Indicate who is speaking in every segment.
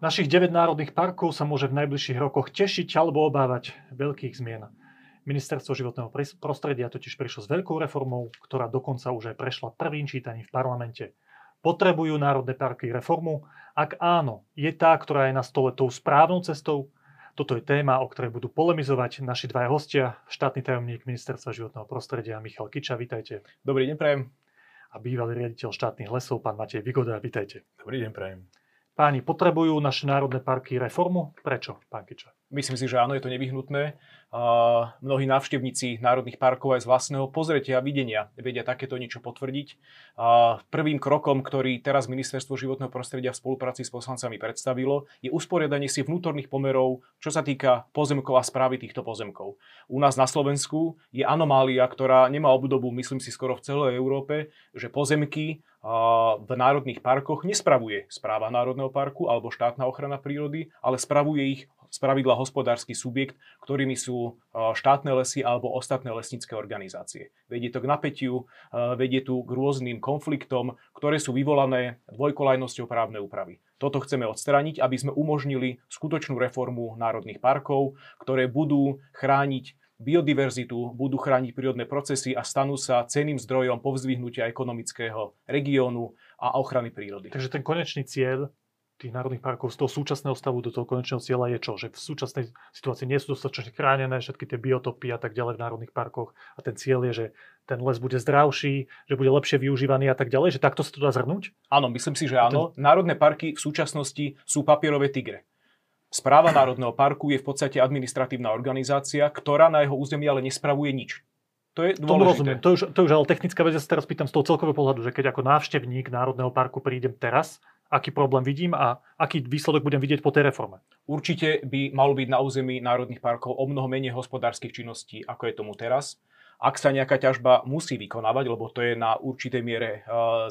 Speaker 1: Našich 9 národných parkov sa môže v najbližších rokoch tešiť alebo obávať veľkých zmien. Ministerstvo životného prostredia totiž prišlo s veľkou reformou, ktorá dokonca už aj prešla prvým čítaním v parlamente. Potrebujú národné parky reformu? Ak áno, je tá, ktorá je na stole tou správnou cestou? Toto je téma, o ktorej budú polemizovať naši dvaja hostia, štátny tajomník Ministerstva životného prostredia Michal Kiča, vitajte.
Speaker 2: Dobrý deň, prajem.
Speaker 1: A bývalý riaditeľ štátnych lesov, pán Matej Vigoda, vitajte.
Speaker 2: Dobrý deň, prajem.
Speaker 1: Páni, potrebujú naše národné parky reformu? Prečo, pán Kiča?
Speaker 2: Myslím si, že áno, je to nevyhnutné. Uh, mnohí návštevníci národných parkov aj z vlastného pozretia a videnia vedia takéto niečo potvrdiť. Uh, prvým krokom, ktorý teraz Ministerstvo životného prostredia v spolupráci s poslancami predstavilo, je usporiadanie si vnútorných pomerov, čo sa týka pozemkov a správy týchto pozemkov. U nás na Slovensku je anomália, ktorá nemá obdobu, myslím si, skoro v celej Európe, že pozemky v národných parkoch nespravuje správa Národného parku alebo štátna ochrana prírody, ale spravuje ich spravidla hospodársky subjekt, ktorými sú štátne lesy alebo ostatné lesnícke organizácie. Vedie to k napätiu, vedie tu k rôznym konfliktom, ktoré sú vyvolané dvojkolajnosťou právnej úpravy. Toto chceme odstrániť, aby sme umožnili skutočnú reformu národných parkov, ktoré budú chrániť biodiverzitu, budú chrániť prírodné procesy a stanú sa ceným zdrojom povzvihnutia ekonomického regiónu a ochrany prírody.
Speaker 1: Takže ten konečný cieľ tých národných parkov z toho súčasného stavu do toho konečného cieľa je čo? Že v súčasnej situácii nie sú dostatočne chránené všetky tie biotopy a tak ďalej v národných parkoch a ten cieľ je, že ten les bude zdravší, že bude lepšie využívaný a tak ďalej, že takto sa to dá zhrnúť?
Speaker 2: Áno, myslím si, že áno. Ten... Národné parky v súčasnosti sú papierové tigre. Správa Národného parku je v podstate administratívna organizácia, ktorá na jeho území ale nespravuje nič. To je dôležité.
Speaker 1: Tomu rozumiem. To už, to už ale technická vec, ja sa teraz pýtam z toho celkového pohľadu, že keď ako návštevník Národného parku prídem teraz, aký problém vidím a aký výsledok budem vidieť po tej reforme.
Speaker 2: Určite by malo byť na území národných parkov o mnoho menej hospodárskych činností, ako je tomu teraz ak sa nejaká ťažba musí vykonávať, lebo to je na určitej miere e,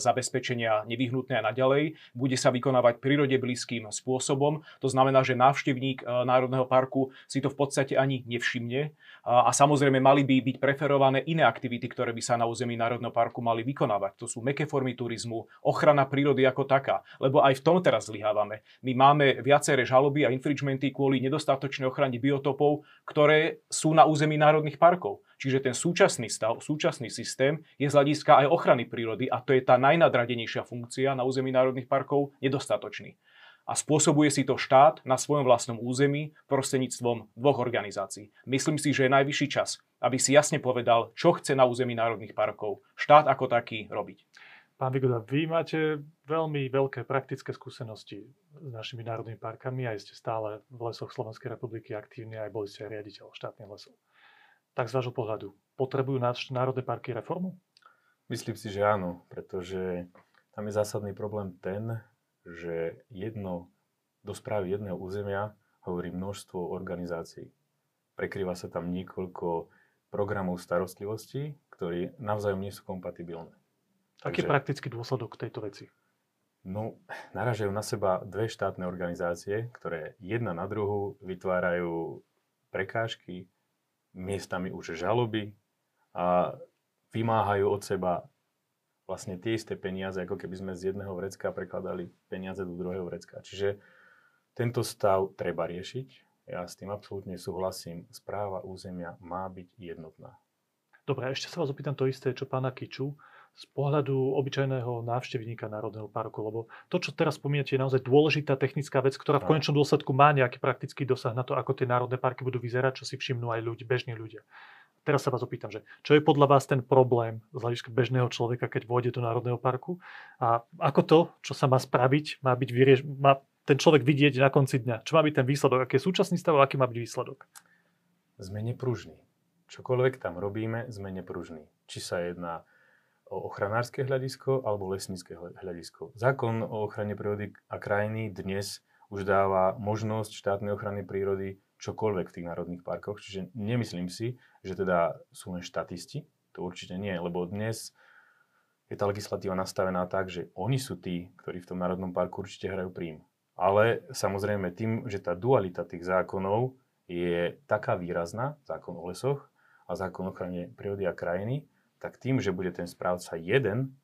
Speaker 2: zabezpečenia nevyhnutné a naďalej, bude sa vykonávať prírode blízkym spôsobom. To znamená, že návštevník e, Národného parku si to v podstate ani nevšimne. A samozrejme mali by byť preferované iné aktivity, ktoré by sa na území Národného parku mali vykonávať. To sú meké formy turizmu, ochrana prírody ako taká. Lebo aj v tom teraz zlyhávame. My máme viaceré žaloby a infringementy kvôli nedostatočnej ochrane biotopov, ktoré sú na území národných parkov. Čiže ten súčasný stav, súčasný systém je z hľadiska aj ochrany prírody a to je tá najnadradenejšia funkcia na území národných parkov nedostatočný. A spôsobuje si to štát na svojom vlastnom území prostredníctvom dvoch organizácií. Myslím si, že je najvyšší čas, aby si jasne povedal, čo chce na území národných parkov štát ako taký robiť.
Speaker 1: Pán Vigoda, vy máte veľmi veľké praktické skúsenosti s našimi národnými parkami, aj ste stále v lesoch Slovenskej republiky aktívni, aj boli ste riaditeľ štátnych lesov tak z vášho pohľadu, potrebujú národné parky reformu?
Speaker 3: Myslím si, že áno, pretože tam je zásadný problém ten, že jedno, do správy jedného územia hovorí množstvo organizácií. Prekrýva sa tam niekoľko programov starostlivosti, ktorí navzájom nie sú kompatibilné.
Speaker 1: Aký je praktický dôsledok tejto veci?
Speaker 3: No, naražajú na seba dve štátne organizácie, ktoré jedna na druhu vytvárajú prekážky, miestami už žaloby a vymáhajú od seba vlastne tie isté peniaze, ako keby sme z jedného vrecka prekladali peniaze do druhého vrecka. Čiže tento stav treba riešiť. Ja s tým absolútne súhlasím. Správa územia má byť jednotná.
Speaker 1: Dobre, ešte sa vás opýtam to isté, čo pána Kiču z pohľadu obyčajného návštevníka Národného parku, lebo to, čo teraz spomínate, je naozaj dôležitá technická vec, ktorá v konečnom dôsledku má nejaký praktický dosah na to, ako tie národné parky budú vyzerať, čo si všimnú aj ľudí, bežní ľudia. Teraz sa vás opýtam, že čo je podľa vás ten problém z hľadiska bežného človeka, keď vôjde do Národného parku a ako to, čo sa má spraviť, má byť vyrieš- má ten človek vidieť na konci dňa. Čo má byť ten výsledok, aký je súčasný stav a aký má byť výsledok?
Speaker 3: Sme nepružní. Čokoľvek tam robíme, sme nepružní. Či sa jedná ochranárske hľadisko alebo lesnícke hľadisko. Zákon o ochrane prírody a krajiny dnes už dáva možnosť štátnej ochrany prírody čokoľvek v tých národných parkoch, čiže nemyslím si, že teda sú len štatisti, to určite nie, lebo dnes je tá legislatíva nastavená tak, že oni sú tí, ktorí v tom národnom parku určite hrajú príjm. Ale samozrejme tým, že tá dualita tých zákonov je taká výrazná, zákon o lesoch a zákon o ochrane prírody a krajiny, tak tým, že bude ten správca jeden,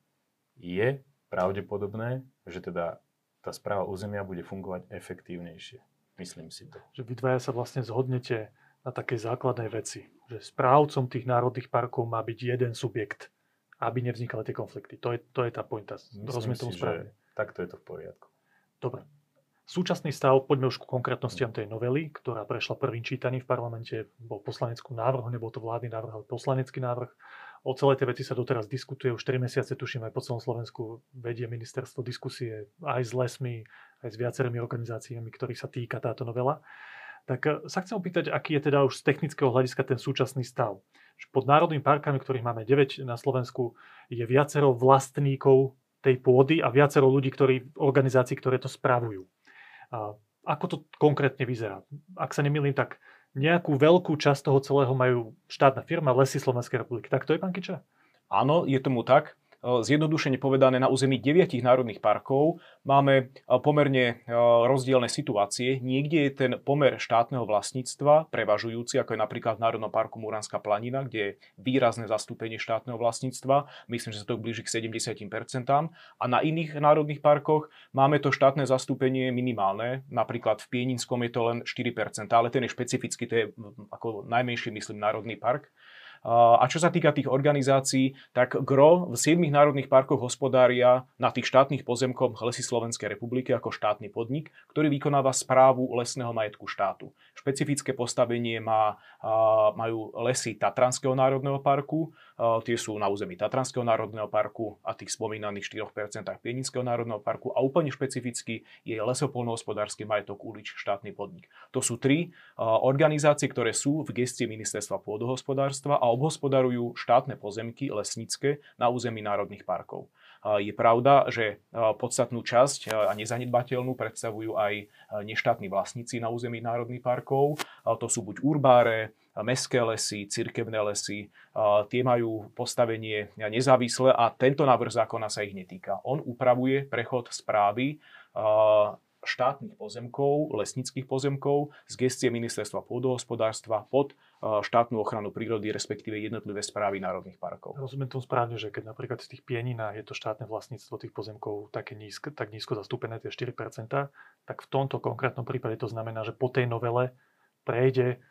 Speaker 3: je pravdepodobné, že teda tá správa územia bude fungovať efektívnejšie. Myslím si to.
Speaker 1: Že vy dvaja sa vlastne zhodnete na takej základnej veci, že správcom tých národných parkov má byť jeden subjekt, aby nevznikali tie konflikty. To je, to je tá pointa. Rozumiem tomu správne.
Speaker 3: takto je to v poriadku.
Speaker 1: Dobre. Súčasný stav, poďme už ku konkrétnostiam tej novely, ktorá prešla prvým čítaním v parlamente, bol poslanecký návrh, nebol to vládny návrh, ale poslanecký návrh. O celej tej veci sa doteraz diskutuje, už 4 mesiace tuším aj po celom Slovensku vedie ministerstvo diskusie aj s lesmi, aj s viacerými organizáciami, ktorých sa týka táto novela. Tak eh, sa chcem opýtať, aký je teda už z technického hľadiska ten súčasný stav. Pod národnými parkami, ktorých máme 9 na Slovensku, je viacero vlastníkov tej pôdy a viacero ľudí, ktorí, organizácií, ktoré to spravujú. A ako to konkrétne vyzerá? Ak sa nemýlim, tak nejakú veľkú časť toho celého majú štátna firma Lesy Slovenskej republiky. Tak to je, pán Kiča?
Speaker 2: Áno, je tomu tak. E, zjednodušene povedané, na území deviatich národných parkov máme e, pomerne e, rozdielne situácie. Niekde je ten pomer štátneho vlastníctva prevažujúci, ako je napríklad v Národnom parku Muranská planina, kde je výrazné zastúpenie štátneho vlastníctva. Myslím, že sa to blíži k 70%. A na iných národných parkoch máme to štátne zastúpenie minimálne. Napríklad v Pieninskom je to len 4%, ale ten je špecifický, to je ako najmenší, myslím, národný park. A čo sa týka tých organizácií, tak GRO v 7 národných parkoch hospodária na tých štátnych pozemkoch Lesy Slovenskej republiky ako štátny podnik, ktorý vykonáva správu lesného majetku štátu. Špecifické postavenie má, majú lesy Tatranského národného parku, tie sú na území Tatranského národného parku a tých spomínaných 4% Pieninského národného parku a úplne špecificky je lesopolnohospodársky majetok Ulič štátny podnik. To sú tri organizácie, ktoré sú v gestii ministerstva pôdohospodárstva a obhospodarujú štátne pozemky lesnícke na území národných parkov. Je pravda, že podstatnú časť a nezanedbateľnú predstavujú aj neštátni vlastníci na území národných parkov. To sú buď urbáre, mestské lesy, cirkevné lesy. Tie majú postavenie nezávislé a tento návrh zákona sa ich netýka. On upravuje prechod správy štátnych pozemkov, lesnických pozemkov z gestie ministerstva pôdohospodárstva pod štátnu ochranu prírody, respektíve jednotlivé správy národných parkov.
Speaker 1: Rozumiem tomu správne, že keď napríklad z tých pieninách je to štátne vlastníctvo tých pozemkov také nízko, tak nízko zastúpené, tie 4%, tak v tomto konkrétnom prípade to znamená, že po tej novele prejde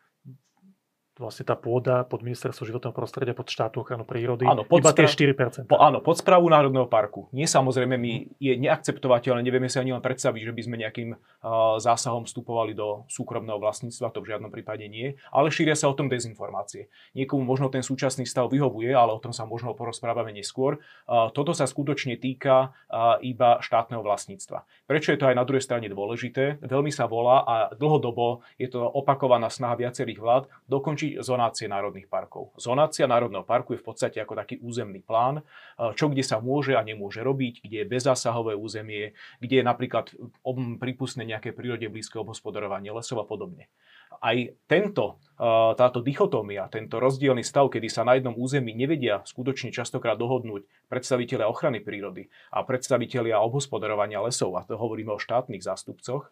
Speaker 1: vlastne tá pôda pod ministerstvo životného prostredia, pod štátnu ochranu prírody,
Speaker 2: áno, pod
Speaker 1: iba tie
Speaker 2: 4%. Po, áno, pod správu Národného parku. Nie samozrejme, my je neakceptovateľné, nevieme si ani len predstaviť, že by sme nejakým uh, zásahom vstupovali do súkromného vlastníctva, to v žiadnom prípade nie, ale šíria sa o tom dezinformácie. Niekomu možno ten súčasný stav vyhovuje, ale o tom sa možno porozprávame neskôr. Uh, toto sa skutočne týka uh, iba štátneho vlastníctva. Prečo je to aj na druhej strane dôležité? Veľmi sa volá a dlhodobo je to opakovaná snaha viacerých vlád dokončiť či zonácie národných parkov. Zonácia národného parku je v podstate ako taký územný plán, eh, čo kde sa môže a nemôže robiť, kde je bezzásahové územie, kde je napríklad prípustné nejaké prírode blízke obhospodarovanie lesov a podobne aj tento, táto dichotómia, tento rozdielny stav, kedy sa na jednom území nevedia skutočne častokrát dohodnúť predstavitelia ochrany prírody a predstavitelia obhospodarovania lesov, a to hovoríme o štátnych zástupcoch,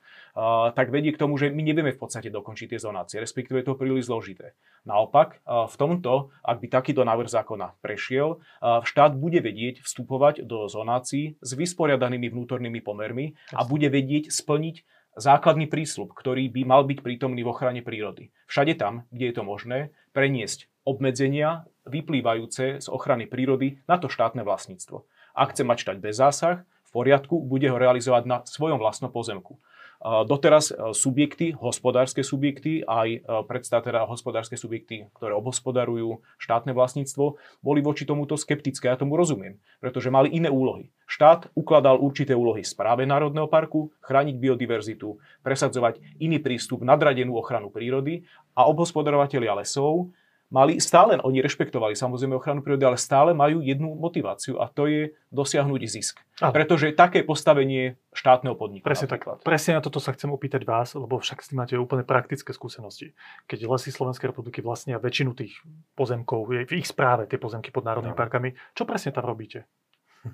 Speaker 2: tak vedie k tomu, že my nevieme v podstate dokončiť tie zonácie, respektíve je to príliš zložité. Naopak, v tomto, ak by takýto návrh zákona prešiel, štát bude vedieť vstupovať do zonácií s vysporiadanými vnútornými pomermi a bude vedieť splniť základný prísľub, ktorý by mal byť prítomný v ochrane prírody. Všade tam, kde je to možné, preniesť obmedzenia vyplývajúce z ochrany prírody na to štátne vlastníctvo. Ak chce mať štať bez zásah, v poriadku, bude ho realizovať na svojom vlastnom pozemku. Doteraz e, subjekty, hospodárske subjekty, aj e, predstav teda hospodárske subjekty, ktoré obhospodarujú štátne vlastníctvo, boli voči tomuto skeptické. Ja tomu rozumiem, pretože mali iné úlohy. Štát ukladal určité úlohy správe Národného parku, chrániť biodiverzitu, presadzovať iný prístup, nadradenú ochranu prírody a obhospodarovateľia lesov mali stále, oni rešpektovali samozrejme ochranu prírody, ale stále majú jednu motiváciu a to je dosiahnuť zisk. A. Pretože také postavenie štátneho podniku.
Speaker 1: Presne napríklad. tak. Presne na toto sa chcem opýtať vás, lebo však s tým máte úplne praktické skúsenosti. Keď lesy Slovenskej republiky vlastnia väčšinu tých pozemkov, je v ich správe tie pozemky pod národnými no. parkami, čo presne tam robíte?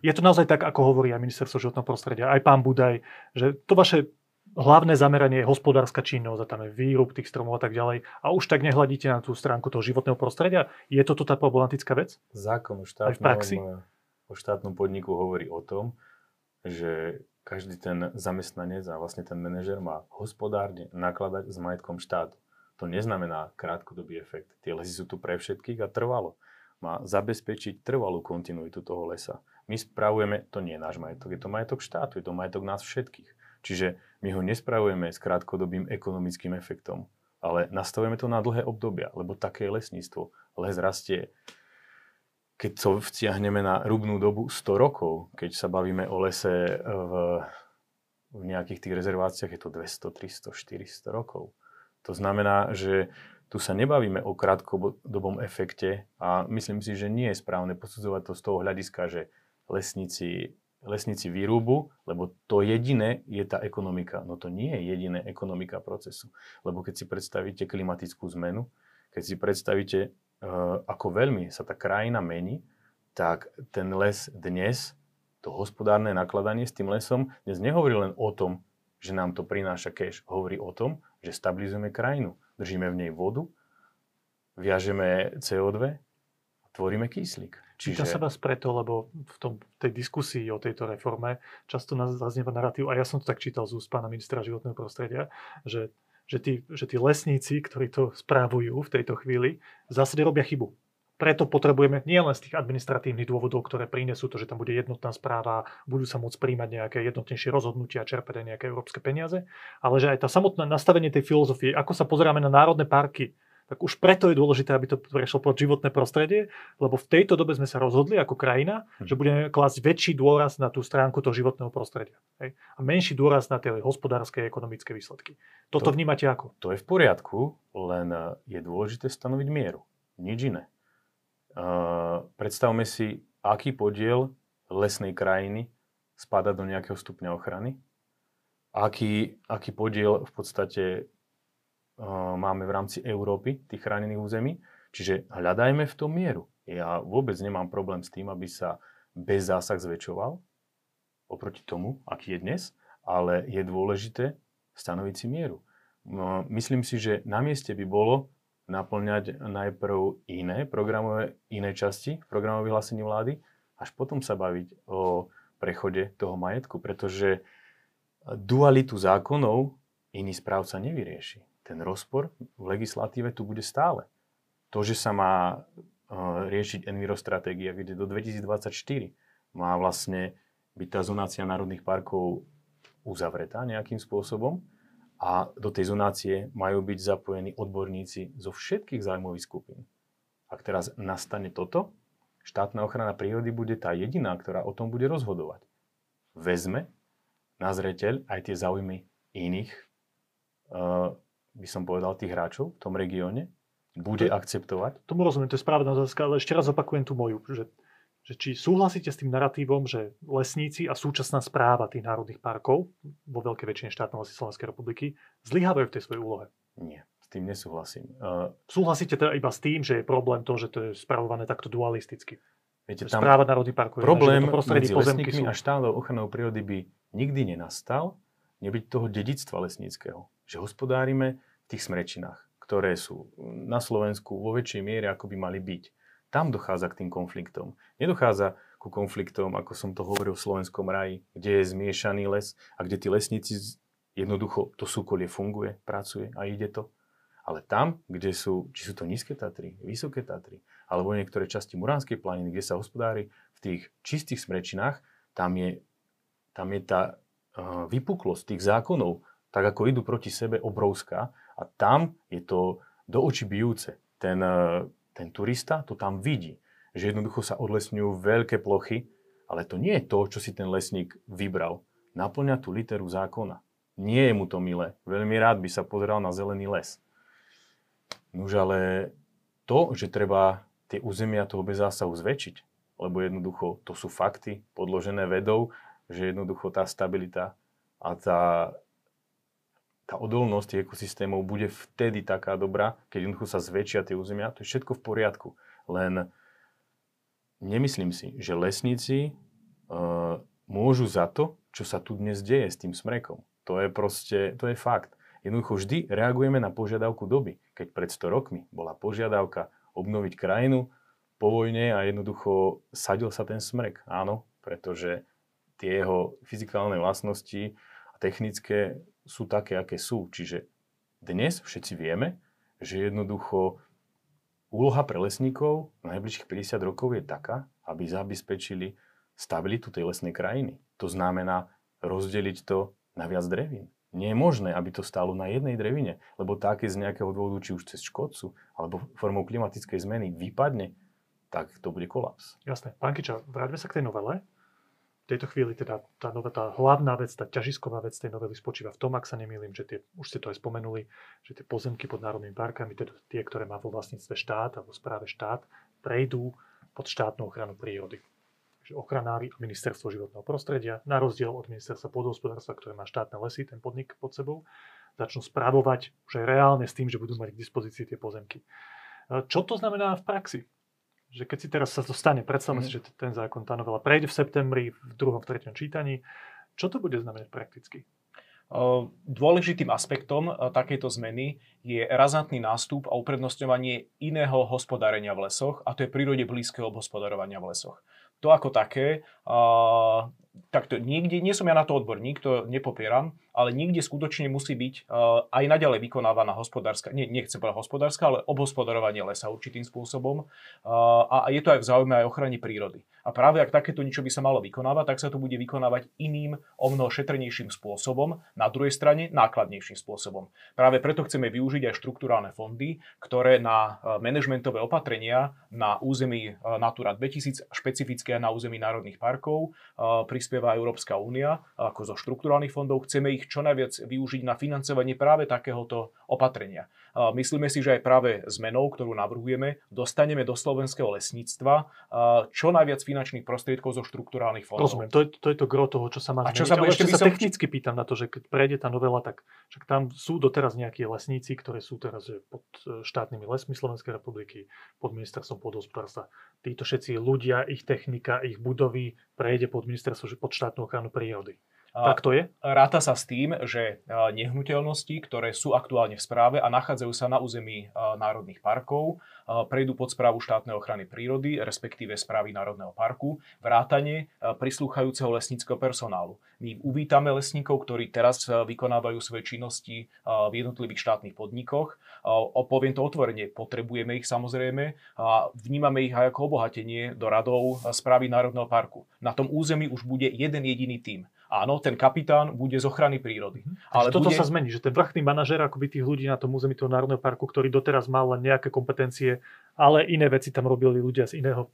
Speaker 1: Je to naozaj tak, ako hovorí aj ministerstvo životného prostredia, aj pán Budaj, že to vaše hlavné zameranie je hospodárska činnosť a tam je výrub tých stromov a tak ďalej. A už tak nehľadíte na tú stránku toho životného prostredia. Je toto tá problematická vec?
Speaker 3: Zákon o štátnom, o štátnom podniku hovorí o tom, že každý ten zamestnanec a vlastne ten manažer má hospodárne nakladať s majetkom štátu. To neznamená krátkodobý efekt. Tie lesy sú tu pre všetkých a trvalo. Má zabezpečiť trvalú kontinuitu toho lesa. My spravujeme, to nie je náš majetok, je to majetok štátu, je to majetok nás všetkých. Čiže my ho nespravujeme s krátkodobým ekonomickým efektom, ale nastavujeme to na dlhé obdobia, lebo také je lesníctvo. Les rastie keď to vtiahneme na rubnú dobu 100 rokov, keď sa bavíme o lese v, v nejakých tých rezerváciách, je to 200, 300, 400 rokov. To znamená, že tu sa nebavíme o krátkodobom efekte a myslím si, že nie je správne posudzovať to z toho hľadiska, že lesníci, lesníci výrubu, lebo to jediné je tá ekonomika. No to nie je jediné ekonomika procesu. Lebo keď si predstavíte klimatickú zmenu, keď si predstavíte Eh, ako veľmi sa tá krajina mení, tak ten les dnes, to hospodárne nakladanie s tým lesom, dnes nehovorí len o tom, že nám to prináša cash. Hovorí o tom, že stabilizujeme krajinu. Držíme v nej vodu, viažeme CO2 a tvoríme kyslík.
Speaker 1: Čiže... Pýtam sa vás preto, lebo v tom, tej diskusii o tejto reforme často nás zaznieva narratív, a ja som to tak čítal z úst pána ministra životného prostredia, že že tí, že tí lesníci, ktorí to správujú v tejto chvíli, zásade robia chybu. Preto potrebujeme nielen z tých administratívnych dôvodov, ktoré prinesú to, že tam bude jednotná správa, budú sa môcť príjmať nejaké jednotnejšie rozhodnutia, čerpať aj nejaké európske peniaze, ale že aj tá samotné nastavenie tej filozofie, ako sa pozeráme na národné parky, tak už preto je dôležité, aby to prešlo pod životné prostredie, lebo v tejto dobe sme sa rozhodli ako krajina, že budeme klásť väčší dôraz na tú stránku toho životného prostredia. Hej? A menší dôraz na tie hospodárske a ekonomické výsledky. Toto to, vnímate ako?
Speaker 3: To je v poriadku, len eh, je dôležité stanoviť mieru. Nič iné. Uh, predstavme si, aký podiel lesnej krajiny spada do nejakého stupňa ochrany. Aký, aký podiel v podstate máme v rámci Európy, tých chránených území. Čiže hľadajme v tom mieru. Ja vôbec nemám problém s tým, aby sa bez zásah zväčšoval oproti tomu, aký je dnes, ale je dôležité stanoviť si mieru. Myslím si, že na mieste by bolo naplňať najprv iné programové, iné časti v programových vyhlásení vlády, až potom sa baviť o prechode toho majetku, pretože dualitu zákonov iný správca nevyrieši ten rozpor v legislatíve tu bude stále. To, že sa má e, riešiť envirostratégia, kde do 2024 má vlastne byť tá zonácia národných parkov uzavretá nejakým spôsobom a do tej zonácie majú byť zapojení odborníci zo všetkých zájmových skupín. Ak teraz nastane toto, štátna ochrana prírody bude tá jediná, ktorá o tom bude rozhodovať. Vezme na zreteľ aj tie záujmy iných uh, by som povedal, tých hráčov v tom regióne bude akceptovať?
Speaker 1: Tomu rozumiem, to je správna otázka, ale ešte raz opakujem tú moju, že, že či súhlasíte s tým narratívom, že lesníci a súčasná správa tých národných parkov vo veľkej väčšine štátov asi Slovenskej republiky zlyhávajú v tej svojej úlohe?
Speaker 3: Nie, s tým nesúhlasím.
Speaker 1: Uh, Súhlasíte teda iba s tým, že je problém to, že to je spravované takto dualisticky? Viete, tam správa národných parkov
Speaker 3: problém je, medzi lesníkmi a štátnou ochranou prírody by nikdy nenastal, nebyť toho dedictva lesníckého. Že hospodárime tých smrečinách, ktoré sú na Slovensku vo väčšej miere, ako by mali byť. Tam dochádza k tým konfliktom. Nedochádza ku konfliktom, ako som to hovoril v slovenskom raji, kde je zmiešaný les a kde tí lesníci jednoducho to súkolie funguje, pracuje a ide to. Ale tam, kde sú, či sú to nízke Tatry, vysoké Tatry, alebo niektoré časti Muránskej planiny, kde sa hospodári v tých čistých smrečinách, tam je, tam je tá uh, vypuklosť tých zákonov, tak ako idú proti sebe, obrovská a tam je to do očí bijúce. Ten, e, ten turista to tam vidí, že jednoducho sa odlesňujú veľké plochy, ale to nie je to, čo si ten lesník vybral. Naplňa tú literu zákona. Nie je mu to milé. Veľmi rád by sa pozeral na zelený les. Nuž ale to, že treba tie územia toho bez zásahu zväčšiť, lebo jednoducho to sú fakty podložené vedou, že jednoducho tá stabilita a tá tá odolnosť tých ekosystémov bude vtedy taká dobrá, keď jednoducho sa zväčšia tie územia, to je všetko v poriadku. Len nemyslím si, že lesníci uh, môžu za to, čo sa tu dnes deje s tým smrekom. To je proste, to je fakt. Jednoducho vždy reagujeme na požiadavku doby. Keď pred 100 rokmi bola požiadavka obnoviť krajinu po vojne a jednoducho sadil sa ten smrek. Áno, pretože tie jeho fyzikálne vlastnosti a technické sú také, aké sú. Čiže dnes všetci vieme, že jednoducho úloha pre lesníkov v najbližších 50 rokov je taká, aby zabezpečili stabilitu tej lesnej krajiny. To znamená rozdeliť to na viac drevín. Nie je možné, aby to stálo na jednej drevine, lebo také z nejakého dôvodu, či už cez škodcu, alebo formou klimatickej zmeny vypadne, tak to bude kolaps.
Speaker 1: Jasné. Pán Kiča, vráťme sa k tej novele. Tejto chvíli teda tá, nová, tá hlavná vec, tá ťažisková vec tej novely spočíva v tom, ak sa nemýlim, že tie, už ste to aj spomenuli, že tie pozemky pod národnými parkami, teda tie, ktoré má vo vlastníctve štát alebo správe štát, prejdú pod štátnu ochranu prírody že ochranári a ministerstvo životného prostredia, na rozdiel od ministerstva pôdohospodárstva, ktoré má štátne lesy, ten podnik pod sebou, začnú správovať už aj reálne s tým, že budú mať k dispozícii tie pozemky. E, čo to znamená v praxi? Že keď si teraz sa to stane, predstavme mm. si, že ten zákon, tá novela prejde v septembri, v druhom, v treťom čítaní, čo to bude znamenať prakticky?
Speaker 2: Dôležitým aspektom takejto zmeny je razantný nástup a uprednostňovanie iného hospodárenia v lesoch, a to je prírode blízkeho obhospodarovania v lesoch to ako také, uh, takto niekde, nie som ja na to odborník, to nepopieram, ale niekde skutočne musí byť uh, aj naďalej vykonávaná hospodárska, nie, nechcem povedať hospodárska, ale obhospodarovanie lesa určitým spôsobom uh, a je to aj v záujme aj ochrany prírody. A práve ak takéto niečo by sa malo vykonávať, tak sa to bude vykonávať iným, o mnoho šetrnejším spôsobom, na druhej strane nákladnejším spôsobom. Práve preto chceme využiť aj štruktúrálne fondy, ktoré na manažmentové opatrenia na území Natura 2000, špecifické na území národných parkov, uh, prispieva Európska únia ako zo štruktúrálnych fondov. Chceme ich čo najviac využiť na financovanie práve takéhoto opatrenia. Myslíme si, že aj práve zmenou, ktorú navrhujeme, dostaneme do slovenského lesníctva čo najviac finančných prostriedkov zo štruktúrálnych fondov.
Speaker 1: Rozumiem, to je to, je to gro toho, čo sa má zmeniť. Čo sa, Ale ešte sa som... technicky pýtam na to, že keď prejde tá novela, tak však tam sú doteraz nejakí lesníci, ktorí sú teraz pod e, štátnymi lesmi Slovenskej republiky, pod ministerstvom pôdohospodárstva. Títo všetci ľudia, ich technika, ich budovy prejde pod ministerstvo, pod štátnu ochranu prírody. Tak to je?
Speaker 2: Ráta sa s tým, že nehnuteľnosti, ktoré sú aktuálne v správe a nachádzajú sa na území národných parkov, prejdú pod správu štátnej ochrany prírody, respektíve správy Národného parku, vrátane prislúchajúceho lesníckého personálu. My uvítame lesníkov, ktorí teraz vykonávajú svoje činnosti v jednotlivých štátnych podnikoch. Poviem to otvorene, potrebujeme ich samozrejme a vnímame ich aj ako obohatenie do radov správy Národného parku. Na tom území už bude jeden jediný tím. Áno, ten kapitán bude z ochrany prírody.
Speaker 1: Mhm. Ale toto bude... sa zmení, že ten vrchný manažer akoby tých ľudí na tom území toho národného parku, ktorý doteraz mal len nejaké kompetencie, ale iné veci tam robili ľudia z iného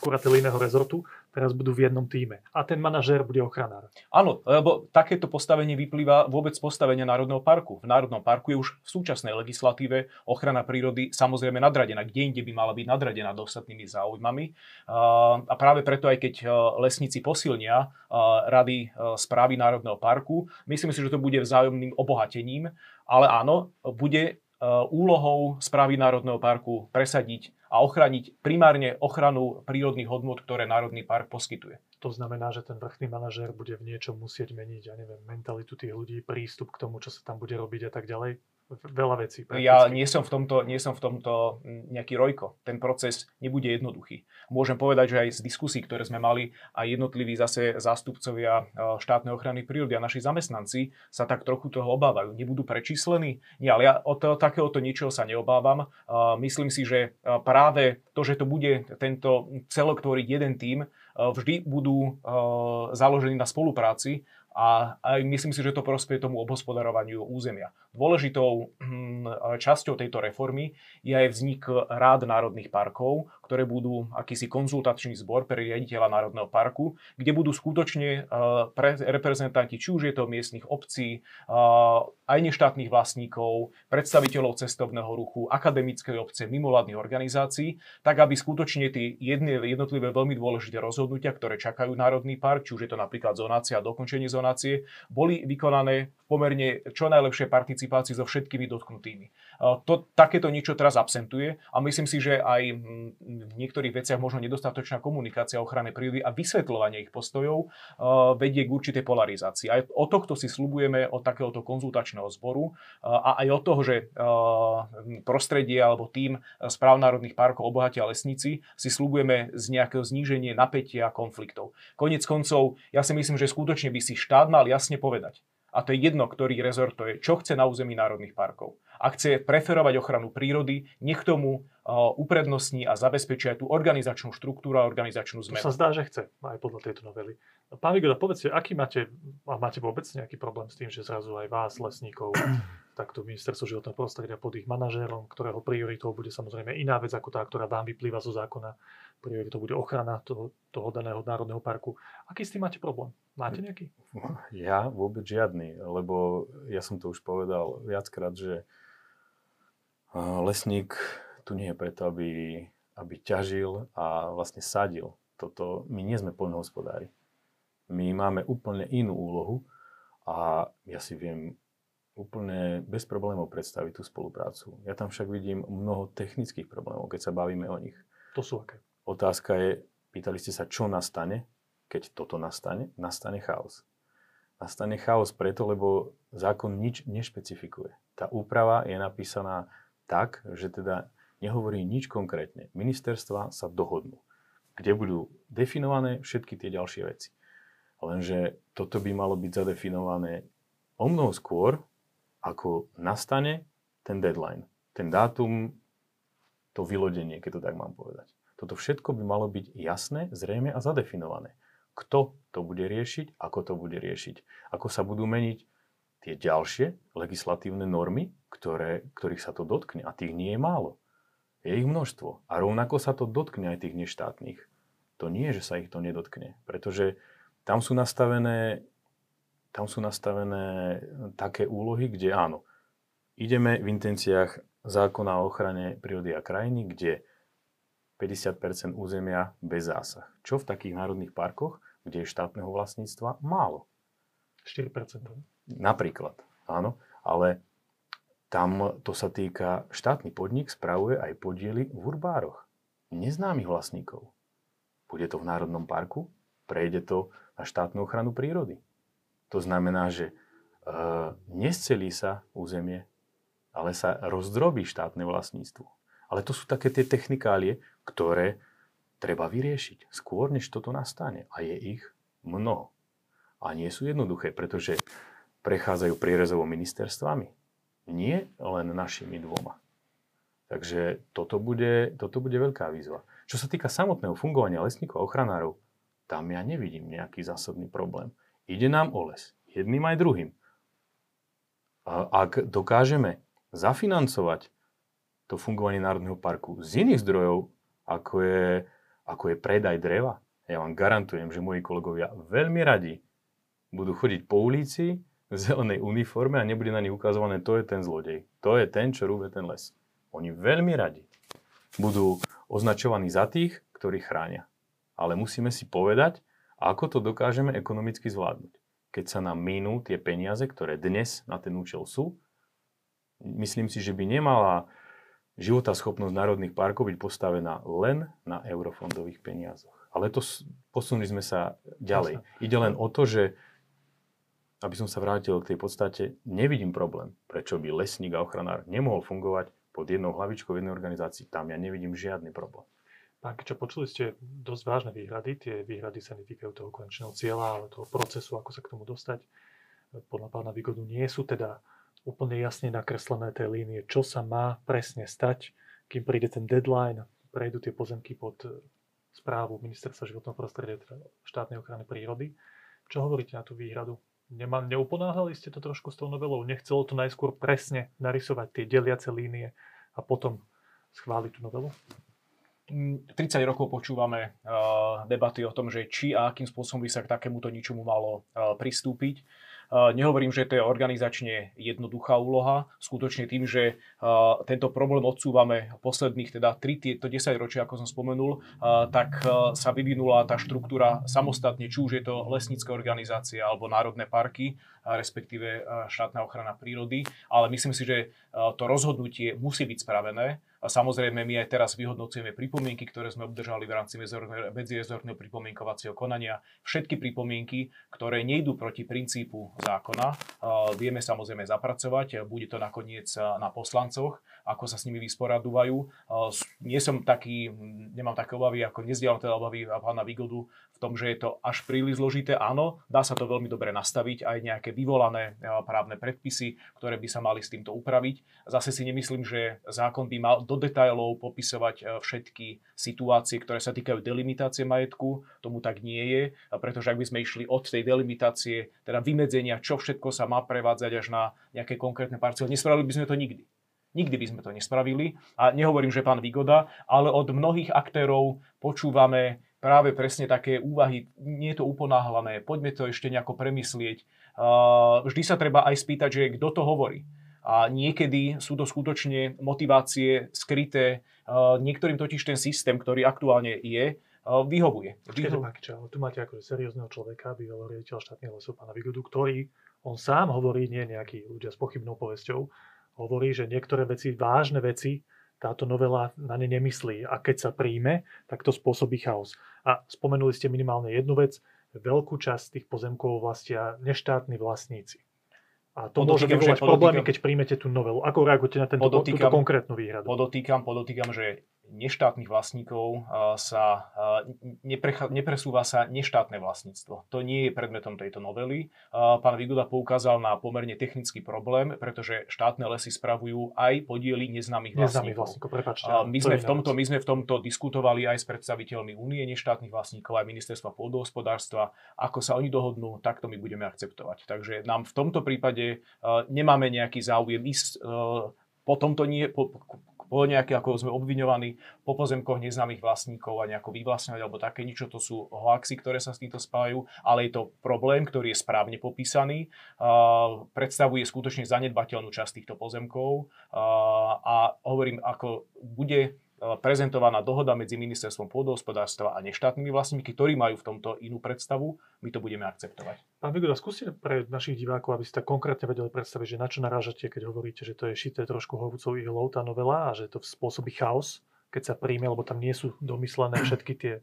Speaker 1: kurateli iného rezortu, teraz budú v jednom týme. A ten manažér bude ochranár.
Speaker 2: Áno, lebo takéto postavenie vyplýva vôbec z postavenia Národného parku. V Národnom parku je už v súčasnej legislatíve ochrana prírody samozrejme nadradená, kde inde by mala byť nadradená ostatnými záujmami. A práve preto, aj keď lesníci posilnia rady správy Národného parku, myslím si, že to bude vzájomným obohatením, ale áno, bude úlohou správy Národného parku presadiť a ochraniť primárne ochranu prírodných hodnot, ktoré Národný park poskytuje.
Speaker 1: To znamená, že ten vrchný manažér bude v niečom musieť meniť, ja neviem, mentalitu tých ľudí, prístup k tomu, čo sa tam bude robiť a tak ďalej veľa vecí.
Speaker 2: Prakticky. Ja nie som, v tomto, nie som v tomto nejaký rojko. Ten proces nebude jednoduchý. Môžem povedať, že aj z diskusí, ktoré sme mali, aj jednotliví zase zástupcovia e, štátnej ochrany prírody a naši zamestnanci sa tak trochu toho obávajú. Nebudú prečíslení? Nie, ale ja od takéhoto ničoho sa neobávam. E, myslím si, že e, práve to, že to bude tento celotvoriť jeden tým, vždy budú založení na spolupráci a aj myslím si, že to prospie tomu obhospodarovaniu územia. Dôležitou hm, časťou tejto reformy je aj vznik rád národných parkov, ktoré budú akýsi konzultačný zbor pre riaditeľa Národného parku, kde budú skutočne pre reprezentanti, či už je to miestnych obcí, aj neštátnych vlastníkov, predstaviteľov cestovného ruchu, akademickej obce, mimovládnych organizácií, tak aby skutočne tie jednotlivé veľmi dôležité rozhodnutia, ktoré čakajú Národný park, či už je to napríklad zonácia a dokončenie zonácie, boli vykonané v pomerne čo najlepšej participácii so všetkými dotknutými. To, takéto niečo teraz absentuje a myslím si, že aj v niektorých veciach možno nedostatočná komunikácia ochrany prírody a vysvetľovanie ich postojov vedie k určitej polarizácii. Aj o tohto si slubujeme od takéhoto konzultačného zboru a aj od toho, že prostredie alebo tým správ národných parkov obohatia lesníci, si slubujeme z nejakého zníženie napätia a konfliktov. Konec koncov, ja si myslím, že skutočne by si štát mal jasne povedať, a to je jedno, ktorý rezort to je, čo chce na území národných parkov. Ak chce preferovať ochranu prírody, nech tomu uprednostní a zabezpečí aj tú organizačnú štruktúru a organizačnú zmenu.
Speaker 1: To sa zdá, že chce aj podľa tejto novely. Pán Vigoda, povedzte, aký máte, a máte vôbec nejaký problém s tým, že zrazu aj vás, lesníkov, takto ministerstvo životného prostredia pod ich manažérom, ktorého prioritou bude samozrejme iná vec ako tá, ktorá vám vyplýva zo zákona, prioritou bude ochrana toho, toho daného národného parku. Aký s tým máte problém? Máte nejaký?
Speaker 3: Ja vôbec žiadny, lebo ja som to už povedal viackrát, že lesník tu nie je preto, aby, aby ťažil a vlastne sadil. Toto, my nie sme poľnohospodári. My máme úplne inú úlohu a ja si viem úplne bez problémov predstaviť tú spoluprácu. Ja tam však vidím mnoho technických problémov, keď sa bavíme o nich.
Speaker 1: To sú aké?
Speaker 3: Otázka je, pýtali ste sa, čo nastane, keď toto nastane? Nastane chaos. Nastane chaos preto, lebo zákon nič nešpecifikuje. Tá úprava je napísaná tak, že teda nehovorí nič konkrétne. Ministerstva sa dohodnú, kde budú definované všetky tie ďalšie veci. Lenže toto by malo byť zadefinované o mnoho skôr, ako nastane ten deadline. Ten dátum, to vylodenie, keď to tak mám povedať. Toto všetko by malo byť jasné, zrejme a zadefinované. Kto to bude riešiť, ako to bude riešiť, ako sa budú meniť tie ďalšie legislatívne normy, ktoré, ktorých sa to dotkne. A tých nie je málo. Je ich množstvo. A rovnako sa to dotkne aj tých neštátnych. To nie je, že sa ich to nedotkne. Pretože tam sú nastavené, tam sú nastavené také úlohy, kde áno, ideme v intenciách zákona o ochrane prírody a krajiny, kde 50% územia bez zásah. Čo v takých národných parkoch, kde je štátneho vlastníctva málo.
Speaker 1: 4%
Speaker 3: Napríklad, áno. Ale tam to sa týka, štátny podnik spravuje aj podiely v urbároch. Neznámych vlastníkov. Bude to v Národnom parku, prejde to na štátnu ochranu prírody. To znamená, že e, nescelí sa územie, ale sa rozdrobí štátne vlastníctvo. Ale to sú také tie technikálie, ktoré treba vyriešiť skôr, než toto nastane. A je ich mnoho. A nie sú jednoduché, pretože prechádzajú prierezovo ministerstvami. Nie len našimi dvoma. Takže toto bude, toto bude veľká výzva. Čo sa týka samotného fungovania lesníkov a ochranárov, tam ja nevidím nejaký zásadný problém. Ide nám o les. Jedným aj druhým. Ak dokážeme zafinancovať to fungovanie Národného parku z iných zdrojov, ako je, ako je predaj dreva. Ja vám garantujem, že moji kolegovia veľmi radi budú chodiť po ulici v zelenej uniforme a nebude na nich ukazované, to je ten zlodej, to je ten, čo rúbe ten les. Oni veľmi radi budú označovaní za tých, ktorí chránia. Ale musíme si povedať, ako to dokážeme ekonomicky zvládnuť. Keď sa nám minú tie peniaze, ktoré dnes na ten účel sú, myslím si, že by nemala schopnosť národných parkov byť postavená len na eurofondových peniazoch. Ale to posunuli sme sa ďalej. Ide len o to, že aby som sa vrátil k tej podstate, nevidím problém, prečo by lesník a ochranár nemohol fungovať pod jednou hlavičkou jednej organizácii. Tam ja nevidím žiadny problém.
Speaker 1: Pán čo počuli ste dosť vážne výhrady. Tie výhrady sa netýkajú toho konečného cieľa, ale toho procesu, ako sa k tomu dostať. Podľa pána Vigodu nie sú teda úplne jasne nakreslené tie línie, čo sa má presne stať, kým príde ten deadline, prejdú tie pozemky pod e, správu Ministerstva životného prostredia, teda štátnej ochrany prírody. Čo hovoríte na tú výhradu? Nema, neuponáhľali ste to trošku s tou novelou? Nechcelo to najskôr presne narysovať tie deliace línie a potom schváliť tú novelu?
Speaker 2: 30 mm, rokov počúvame uh, debaty o tom, že či a akým spôsobom by sa k takémuto ničomu malo uh, pristúpiť. Nehovorím, že to je organizačne jednoduchá úloha, skutočne tým, že tento problém odsúvame posledných teda 3 tieto 10 ročia, ako som spomenul, tak sa vyvinula tá štruktúra samostatne, či už je to lesnícke organizácie alebo národné parky, respektíve štátna ochrana prírody, ale myslím si, že to rozhodnutie musí byť spravené samozrejme, my aj teraz vyhodnocujeme pripomienky, ktoré sme obdržali v rámci medzirezortného pripomienkovacieho konania. Všetky pripomienky, ktoré nejdú proti princípu zákona, vieme samozrejme zapracovať. Bude to nakoniec na poslancoch, ako sa s nimi vysporadujú. Nie som taký, nemám také obavy, ako nezdielam teda obavy pána Vigodu v tom, že je to až príliš zložité. Áno, dá sa to veľmi dobre nastaviť, aj nejaké vyvolané právne predpisy, ktoré by sa mali s týmto upraviť. Zase si nemyslím, že zákon by mal do detajlov popisovať e, všetky situácie, ktoré sa týkajú delimitácie majetku. Tomu tak nie je, pretože ak by sme išli od tej delimitácie, teda vymedzenia, čo všetko sa má prevádzať až na nejaké konkrétne parcely, nespravili by sme to nikdy. Nikdy by sme to nespravili. A nehovorím, že pán Vigoda, ale od mnohých aktérov počúvame práve presne také úvahy, nie je to uponáhlané, poďme to ešte nejako premyslieť. Vždy sa treba aj spýtať, že kto to hovorí. A niekedy sú to skutočne motivácie skryté. Niektorým totiž ten systém, ktorý aktuálne je, vyhovuje.
Speaker 1: Vyhovuje. tu máte akože seriózneho človeka, bývalého riaditeľa štátneho lesov, pána Vigodu, ktorý, on sám hovorí, nie nejaký ľudia s pochybnou povesťou, hovorí, že niektoré veci, vážne veci, táto novela na ne nemyslí. A keď sa príjme, tak to spôsobí chaos. A spomenuli ste minimálne jednu vec, veľkú časť tých pozemkov vlastia neštátni vlastníci. A to môže vyvolať problémy, keď príjmete tú novelu. Ako reagujete na tento, túto konkrétnu výhradu?
Speaker 2: Podotýkam, podotýkam, že neštátnych vlastníkov sa nepresúva sa neštátne vlastníctvo. To nie je predmetom tejto novely. Pán Viguda poukázal na pomerne technický problém, pretože štátne lesy spravujú aj podiely neznámych vlastníkov. vlastníkov
Speaker 1: prepáčte,
Speaker 2: my, sme v tomto, my sme v tomto diskutovali aj s predstaviteľmi Únie neštátnych vlastníkov, aj ministerstva pôdohospodárstva. Ako sa oni dohodnú, takto my budeme akceptovať. Takže nám v tomto prípade nemáme nejaký záujem ísť po tomto nie, po, po nejaké, ako sme obviňovaní, po pozemkoch neznámych vlastníkov a nejako vyvlastňovať alebo také niečo, to sú hoaxy, ktoré sa s týmto spájajú, ale je to problém, ktorý je správne popísaný, uh, predstavuje skutočne zanedbateľnú časť týchto pozemkov. Uh, a hovorím, ako bude prezentovaná dohoda medzi ministerstvom pôdohospodárstva a neštátnymi vlastníkmi, ktorí majú v tomto inú predstavu, my to budeme akceptovať.
Speaker 1: Pán Vigoda, skúste pre našich divákov, aby ste tak konkrétne vedeli predstaviť, že na čo narážate, keď hovoríte, že to je šité trošku hovúcou ihlou tá novela a že to spôsobí chaos, keď sa príjme, lebo tam nie sú domyslené všetky tie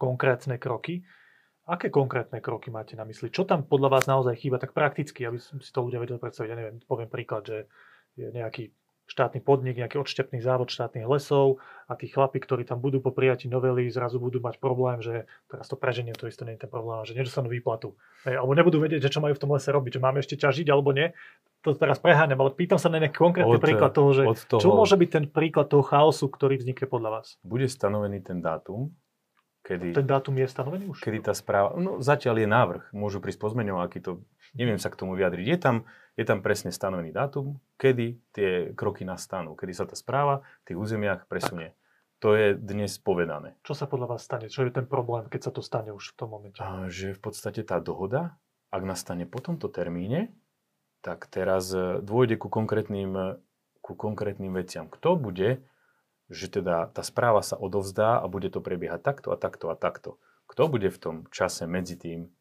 Speaker 1: konkrétne kroky. Aké konkrétne kroky máte na mysli? Čo tam podľa vás naozaj chýba tak prakticky, aby si to ľudia vedeli predstaviť? Ja neviem, poviem príklad, že je nejaký štátny podnik, nejaký odštepný závod štátnych lesov a tí chlapi, ktorí tam budú po prijatí novely, zrazu budú mať problém, že teraz to preženie, to isté nie je ten problém, že nedostanú výplatu. Hej, alebo nebudú vedieť, že čo majú v tom lese robiť, že máme ešte ťažiť alebo nie. To teraz preháňam, ale pýtam sa na nejaký konkrétny od, príklad toho, že toho, čo môže byť ten príklad toho chaosu, ktorý vznikne podľa vás?
Speaker 3: Bude stanovený ten dátum,
Speaker 1: Kedy, ten dátum je stanovený už?
Speaker 3: Kedy tá správa, no zatiaľ je návrh, môžu prísť pozmeňováky, to neviem sa k tomu vyjadriť. Je tam, je tam presne stanovený dátum, kedy tie kroky nastanú, kedy sa tá správa v tých územiach presunie. Tak. To je dnes povedané.
Speaker 1: Čo sa podľa vás stane? Čo je ten problém, keď sa to stane už v tom momente?
Speaker 3: A, že v podstate tá dohoda, ak nastane po tomto termíne, tak teraz e, dôjde ku konkrétnym, ku konkrétnym veciam. Kto bude že teda tá správa sa odovzdá a bude to prebiehať takto a takto a takto. Kto bude v tom čase medzi tým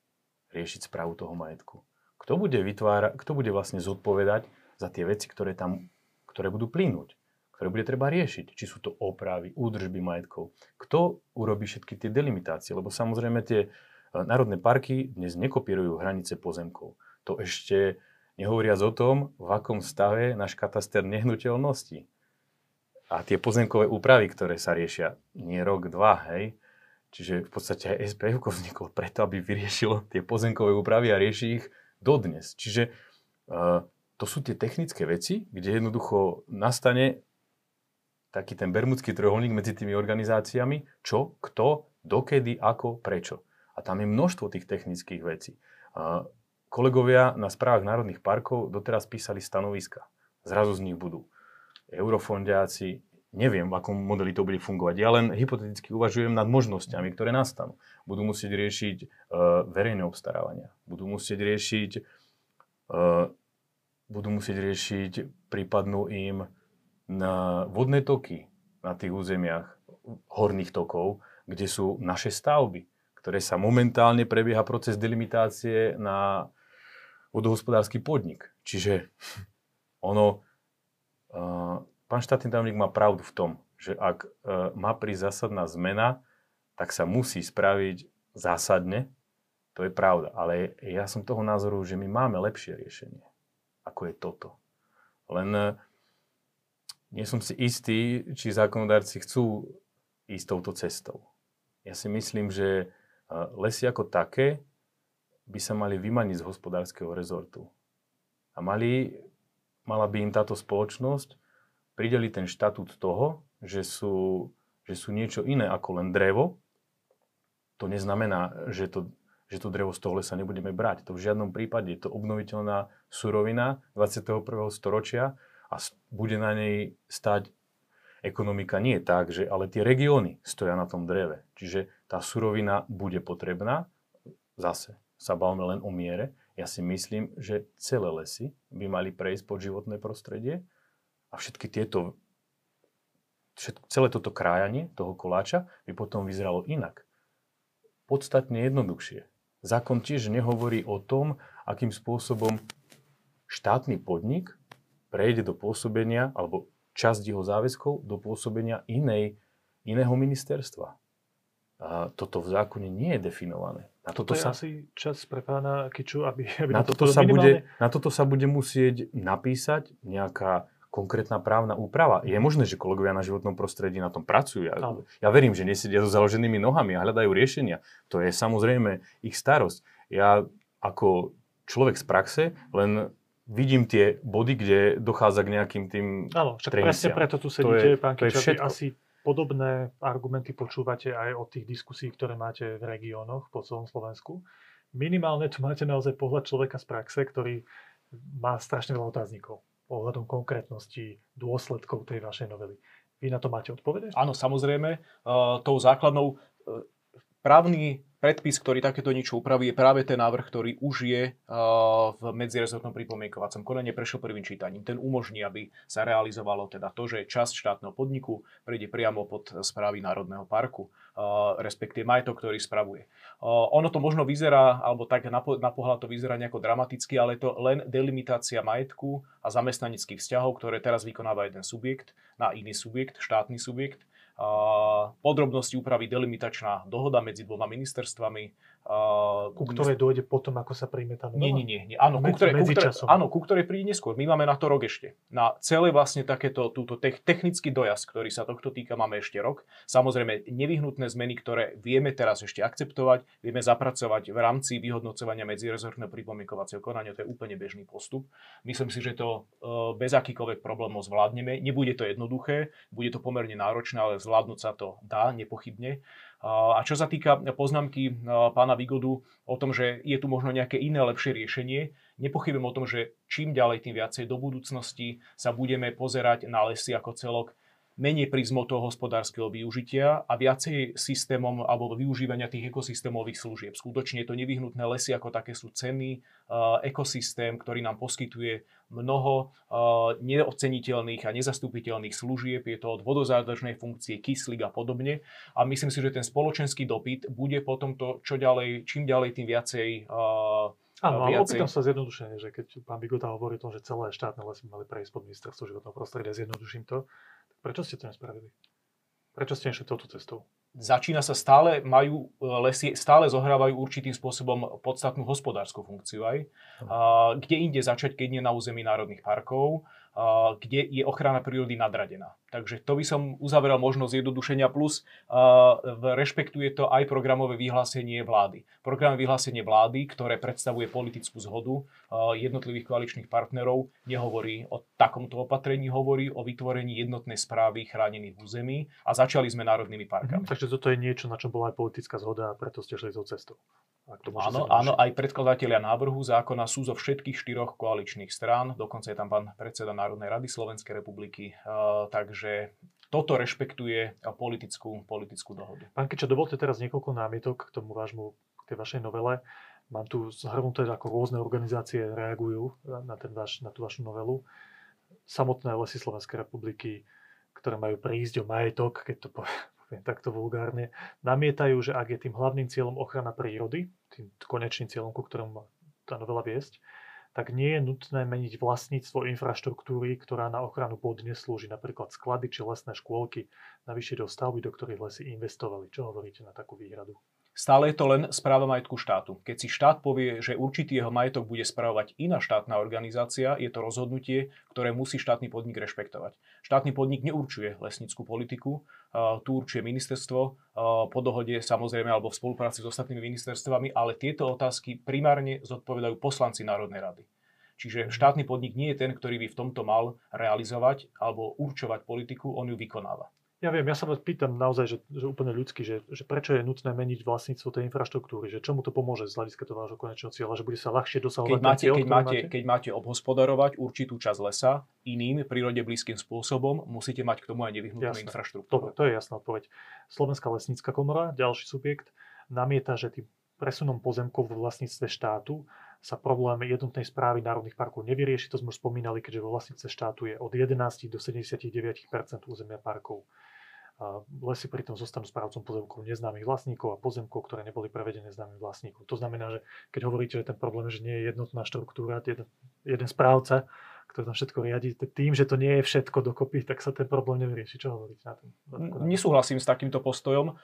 Speaker 3: riešiť správu toho majetku? Kto bude, vytvára, kto bude vlastne zodpovedať za tie veci, ktoré tam ktoré budú plynúť, ktoré bude treba riešiť. Či sú to opravy, údržby majetkov. Kto urobí všetky tie delimitácie? Lebo samozrejme tie e, národné parky dnes nekopírujú hranice pozemkov. To ešte nehovoriac o tom, v akom stave náš kataster nehnuteľnosti a tie pozemkové úpravy, ktoré sa riešia, nie rok, dva, hej. Čiže v podstate aj SPF vzniklo preto, aby vyriešilo tie pozemkové úpravy a rieši ich dodnes. Čiže uh, to sú tie technické veci, kde jednoducho nastane taký ten bermudský trojuholník medzi tými organizáciami, čo, kto, dokedy, ako, prečo. A tam je množstvo tých technických vecí. Uh, kolegovia na správach národných parkov doteraz písali stanoviska. Zrazu z nich budú eurofondiáci, neviem, v akom modeli to bude fungovať. Ja len hypoteticky uvažujem nad možnosťami, ktoré nastanú. Budú musieť riešiť uh, verejné obstarávania. Budú musieť riešiť uh, budú musieť riešiť prípadnú im na vodné toky na tých územiach horných tokov, kde sú naše stavby, ktoré sa momentálne prebieha proces delimitácie na vodohospodársky podnik. Čiže ono, pán štátny tajomník má pravdu v tom, že ak má prísť zásadná zmena, tak sa musí spraviť zásadne, to je pravda. Ale ja som toho názoru, že my máme lepšie riešenie, ako je toto. Len nie som si istý, či zákonodárci chcú ísť touto cestou. Ja si myslím, že lesy ako také by sa mali vymaniť z hospodárskeho rezortu. A mali, mala by im táto spoločnosť prideliť ten štatút toho, že sú, že sú niečo iné ako len drevo. To neznamená, že to, že to drevo z toho lesa nebudeme brať. To v žiadnom prípade. Je to obnoviteľná surovina 21. storočia, a bude na nej stať ekonomika nie tak, že ale tie regióny stoja na tom dreve. Čiže tá surovina bude potrebná. Zase sa bavíme len o miere. Ja si myslím, že celé lesy by mali prejsť pod životné prostredie a všetky tieto, všetko, celé toto krájanie toho koláča by potom vyzeralo inak. Podstatne jednoduchšie. Zákon tiež nehovorí o tom, akým spôsobom štátny podnik prejde do pôsobenia, alebo časť jeho záväzkov do pôsobenia inej, iného ministerstva. A toto v zákone nie je definované.
Speaker 1: Na toto, toto sa, asi čas pre pána Kiču, aby, aby
Speaker 3: na, toto sa bude, na toto sa bude musieť napísať nejaká konkrétna právna úprava. Je možné, že kolegovia na životnom prostredí na tom pracujú. Ja, ja verím, že nesedia so založenými nohami a hľadajú riešenia. To je samozrejme ich starosť. Ja ako človek z praxe len vidím tie body, kde dochádza k nejakým tým
Speaker 1: Áno, však presne preto tu sedíte, je, pán Kičapi, asi podobné argumenty počúvate aj od tých diskusí, ktoré máte v regiónoch po celom Slovensku. Minimálne tu máte naozaj pohľad človeka z praxe, ktorý má strašne veľa otáznikov ohľadom konkrétnosti dôsledkov tej vašej novely. Vy na to máte odpovede?
Speaker 2: Áno, samozrejme. Uh, tou základnou uh, právny predpis, ktorý takéto niečo upraví, je práve ten návrh, ktorý už je v medzirezortnom pripomienkovacom konaní, prešiel prvým čítaním. Ten umožní, aby sa realizovalo teda to, že časť štátneho podniku prejde priamo pod správy Národného parku, respektíve majetok, ktorý spravuje. Ono to možno vyzerá, alebo tak na, pohľad to vyzerá nejako dramaticky, ale je to len delimitácia majetku a zamestnaneckých vzťahov, ktoré teraz vykonáva jeden subjekt na iný subjekt, štátny subjekt podrobnosti úpravy delimitačná dohoda medzi dvoma ministerstvami
Speaker 1: Uh, ku ktorej dojde potom, ako sa príjme tá?
Speaker 2: Nie, nie, nie. nie. Áno, ku ktorej, ku ktorej, áno, ku ktorej príde neskôr. My máme na to rok ešte. Na celé vlastne takéto túto technický dojazd, ktorý sa tohto týka, máme ešte rok. Samozrejme, nevyhnutné zmeny, ktoré vieme teraz ešte akceptovať, vieme zapracovať v rámci vyhodnocovania medzirezortného pripomienkovacieho konania. To je úplne bežný postup. Myslím si, že to uh, bez akýkoľvek problémov zvládneme. Nebude to jednoduché, bude to pomerne náročné, ale zvládnuť sa to dá, nepochybne. A čo sa týka poznámky pána Vigodu o tom, že je tu možno nejaké iné lepšie riešenie, nepochybujem o tom, že čím ďalej, tým viacej do budúcnosti sa budeme pozerať na lesy ako celok menej prízmou toho hospodárskeho využitia a viacej systémom alebo využívania tých ekosystémových služieb. Skutočne je to nevyhnutné lesy ako také sú cenný uh, ekosystém, ktorý nám poskytuje mnoho uh, neoceniteľných a nezastupiteľných služieb. Je to od vodozádržnej funkcie, kyslík a podobne. A myslím si, že ten spoločenský dopyt bude potom to, čo ďalej, čím ďalej, tým viacej uh,
Speaker 1: Áno, ale opýtam sa zjednodušene, že keď pán Bigota hovorí o tom, že celé štátne lesy mali prejsť pod ministerstvo životného prostredia, zjednoduším to, Prečo ste to nespravili? Prečo ste nešli touto cestou?
Speaker 2: Začína sa stále, majú e, lesy, stále zohrávajú určitým spôsobom podstatnú hospodárskú funkciu aj. A, kde inde začať, keď nie na území národných parkov, kde je ochrana prírody nadradená. Takže to by som uzaveral možnosť zjednodušenia plus rešpektuje to aj programové vyhlásenie vlády. Programové vyhlásenie vlády, ktoré predstavuje politickú zhodu jednotlivých koaličných partnerov, nehovorí o takomto opatrení, hovorí o vytvorení jednotnej správy chránených území a začali sme národnými parkami.
Speaker 1: Mm, takže toto je niečo, na čo bola aj politická zhoda a preto ste šli tou cestou.
Speaker 2: Áno, áno, aj predkladatelia návrhu zákona sú zo všetkých štyroch koaličných strán, dokonca je tam pán predseda Národnej rady Slovenskej republiky, uh, takže že toto rešpektuje politickú, politickú dohodu.
Speaker 1: Pán Keča, dovolte teraz niekoľko námietok k tomu vášmu, k tej vašej novele. Mám tu zhrnuté, ako rôzne organizácie reagujú na, ten vaš, na tú vašu novelu. Samotné lesy Slovenskej republiky, ktoré majú prísť o majetok, keď to poviem takto vulgárne, namietajú, že ak je tým hlavným cieľom ochrana prírody, tým konečným cieľom, ku ktorému má tá novela viesť, tak nie je nutné meniť vlastníctvo infraštruktúry, ktorá na ochranu pôdy neslúži, napríklad sklady či lesné škôlky, navyše do stavby, do ktorých lesy investovali. Čo hovoríte na takú výhradu?
Speaker 2: Stále je to len správa majetku štátu. Keď si štát povie, že určitý jeho majetok bude správovať iná štátna organizácia, je to rozhodnutie, ktoré musí štátny podnik rešpektovať. Štátny podnik neurčuje lesnickú politiku, tu určuje ministerstvo po dohode samozrejme alebo v spolupráci s ostatnými ministerstvami, ale tieto otázky primárne zodpovedajú poslanci Národnej rady. Čiže štátny podnik nie je ten, ktorý by v tomto mal realizovať alebo určovať politiku, on ju vykonáva.
Speaker 1: Ja viem, ja sa vás pýtam naozaj, že, že úplne ľudsky, že, že prečo je nutné meniť vlastníctvo tej infraštruktúry, že čomu to pomôže z hľadiska toho vášho konečného cieľa, že bude sa ľahšie dosahovať
Speaker 2: keď máte,
Speaker 1: cieľ,
Speaker 2: keď, máte, máte? keď máte obhospodarovať určitú časť lesa iným prírode blízkym spôsobom, musíte mať k tomu aj nevyhnutnú infraštruktúru.
Speaker 1: Dobre, to je jasná odpoveď. Slovenská lesnícka komora, ďalší subjekt, namieta, že tým presunom pozemkov vo vlastníctve štátu sa problém jednotnej správy národných parkov nevyrieši. To sme už spomínali, keďže vo vlastníctve štátu je od 11 do 79 územia parkov lesy pritom zostanú správcom pozemkov neznámych vlastníkov a pozemkov, ktoré neboli prevedené známym vlastníkom. To znamená, že keď hovoríte, že ten problém, že nie je jednotná štruktúra, jeden, jeden správca, ktorý tam všetko riadi, tým, že to nie je všetko dokopy, tak sa ten problém nevyrieši. Čo hovoríte na tom?
Speaker 2: Nesúhlasím s takýmto postojom,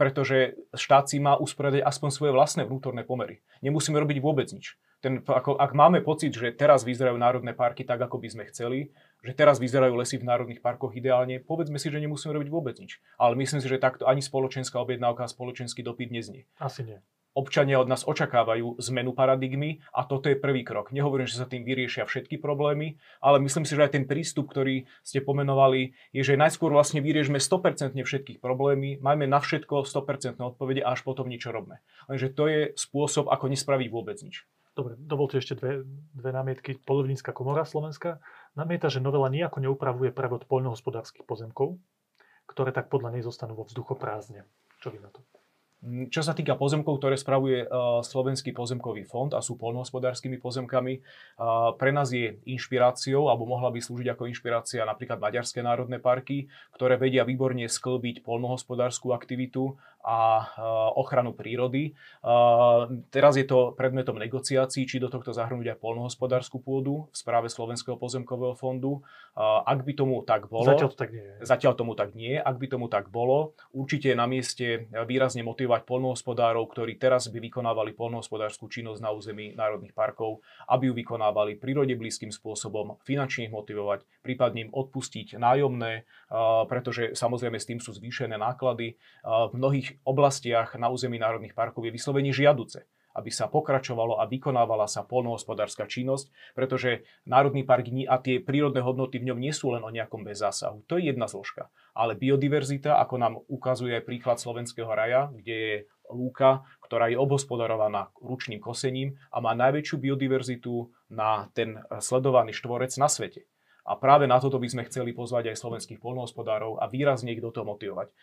Speaker 2: pretože štát si má usporiadať aspoň svoje vlastné vnútorné pomery. Nemusíme robiť vôbec nič ten, ako, ak máme pocit, že teraz vyzerajú národné parky tak, ako by sme chceli, že teraz vyzerajú lesy v národných parkoch ideálne, povedzme si, že nemusíme robiť vôbec nič. Ale myslím si, že takto ani spoločenská objednávka a spoločenský dopyt neznie.
Speaker 1: Asi nie.
Speaker 2: Občania od nás očakávajú zmenu paradigmy a toto je prvý krok. Nehovorím, že sa tým vyriešia všetky problémy, ale myslím si, že aj ten prístup, ktorý ste pomenovali, je, že najskôr vlastne vyriešme 100% všetkých problémy, majme na všetko 100% odpovede a až potom niečo robme. Lenže to je spôsob, ako nespraviť vôbec nič.
Speaker 1: Dobre, dovolte ešte dve, dve námietky. Polovnícka komora Slovenska namieta, že novela nejako neupravuje prevod poľnohospodárskych pozemkov, ktoré tak podľa nej zostanú vo vzduchoprázdne. Čo vy na to?
Speaker 2: Mm, čo sa týka pozemkov, ktoré spravuje uh, Slovenský pozemkový fond a sú polnohospodárskymi pozemkami, uh, pre nás je inšpiráciou, alebo mohla by slúžiť ako inšpirácia napríklad Maďarské národné parky, ktoré vedia výborne sklbiť polnohospodárskú aktivitu a ochranu prírody. Teraz je to predmetom negociácií, či do tohto zahrnúť aj polnohospodárskú pôdu v správe Slovenského pozemkového fondu. Ak by tomu tak bolo...
Speaker 1: Zatiaľ to tak nie je.
Speaker 2: Zatiaľ tomu tak nie. Ak by tomu tak bolo, určite je na mieste výrazne motivovať polnohospodárov, ktorí teraz by vykonávali polnohospodárskú činnosť na území národných parkov, aby ju vykonávali prírode blízkym spôsobom, finančne ich motivovať, prípadne im odpustiť nájomné, pretože samozrejme s tým sú zvýšené náklady. V mnohých oblastiach na území národných parkov je vyslovene žiaduce aby sa pokračovalo a vykonávala sa polnohospodárska činnosť, pretože Národný park a tie prírodné hodnoty v ňom nie sú len o nejakom bezzásahu. To je jedna zložka. Ale biodiverzita, ako nám ukazuje príklad Slovenského raja, kde je lúka, ktorá je obhospodarovaná ručným kosením a má najväčšiu biodiverzitu na ten sledovaný štvorec na svete. A práve na toto by sme chceli pozvať aj slovenských polnohospodárov a výrazne ich do toho motivovať.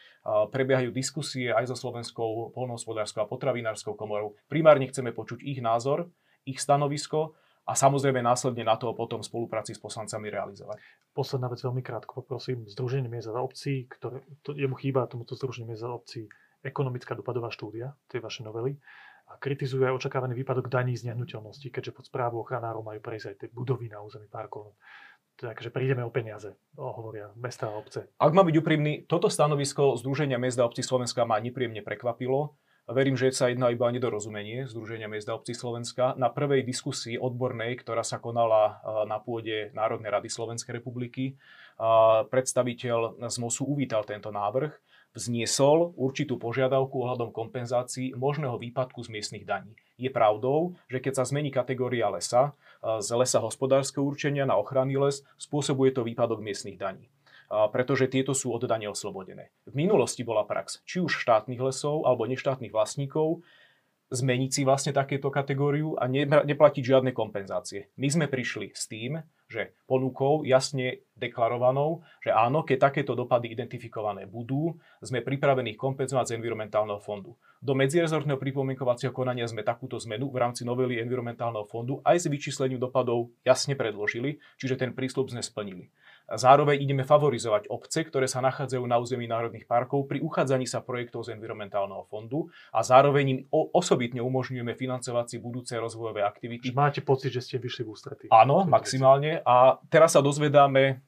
Speaker 2: Prebiehajú diskusie aj so Slovenskou polnohospodárskou a potravinárskou komorou. Primárne chceme počuť ich názor, ich stanovisko a samozrejme následne na to potom v spolupráci s poslancami realizovať.
Speaker 1: Posledná vec veľmi krátko, poprosím. Združenie miest a obcí, ktoré, to, jemu chýba tomuto Združeniu miest a obcí ekonomická dopadová štúdia tej vašej novely a kritizuje aj očakávaný výpadok daní z nehnuteľnosti, keďže pod správu ochranárov majú prejsť aj tie budovy na území parkov takže prídeme o peniaze, hovoria mesta a obce.
Speaker 2: Ak má byť úprimný, toto stanovisko Združenia miest a obcí Slovenska ma nepríjemne prekvapilo. Verím, že sa jedná iba o nedorozumenie Združenia miest a obcí Slovenska. Na prvej diskusii odbornej, ktorá sa konala na pôde Národnej rady Slovenskej republiky, predstaviteľ z MOSu uvítal tento návrh vzniesol určitú požiadavku ohľadom kompenzácií možného výpadku z miestnych daní. Je pravdou, že keď sa zmení kategória lesa e, z lesa hospodárskeho určenia na ochranný les, spôsobuje to výpadok miestnych daní pretože tieto sú od dane oslobodené. V minulosti bola prax či už štátnych lesov alebo neštátnych vlastníkov zmeniť si vlastne takéto kategóriu a neplatiť žiadne kompenzácie. My sme prišli s tým, že ponukou jasne deklarovanou, že áno, keď takéto dopady identifikované budú, sme pripravení kompenzovať z environmentálneho fondu. Do medzirezortného pripomienkovacieho konania sme takúto zmenu v rámci novely environmentálneho fondu aj s vyčíslením dopadov jasne predložili, čiže ten prísľub sme splnili. Zároveň ideme favorizovať obce, ktoré sa nachádzajú na území národných parkov pri uchádzaní sa projektov z environmentálneho fondu a zároveň im osobitne umožňujeme financovať si budúce rozvojové aktivity.
Speaker 1: Máte pocit, že ste vyšli v ústretí?
Speaker 2: Áno, maximálne. A teraz sa dozvedáme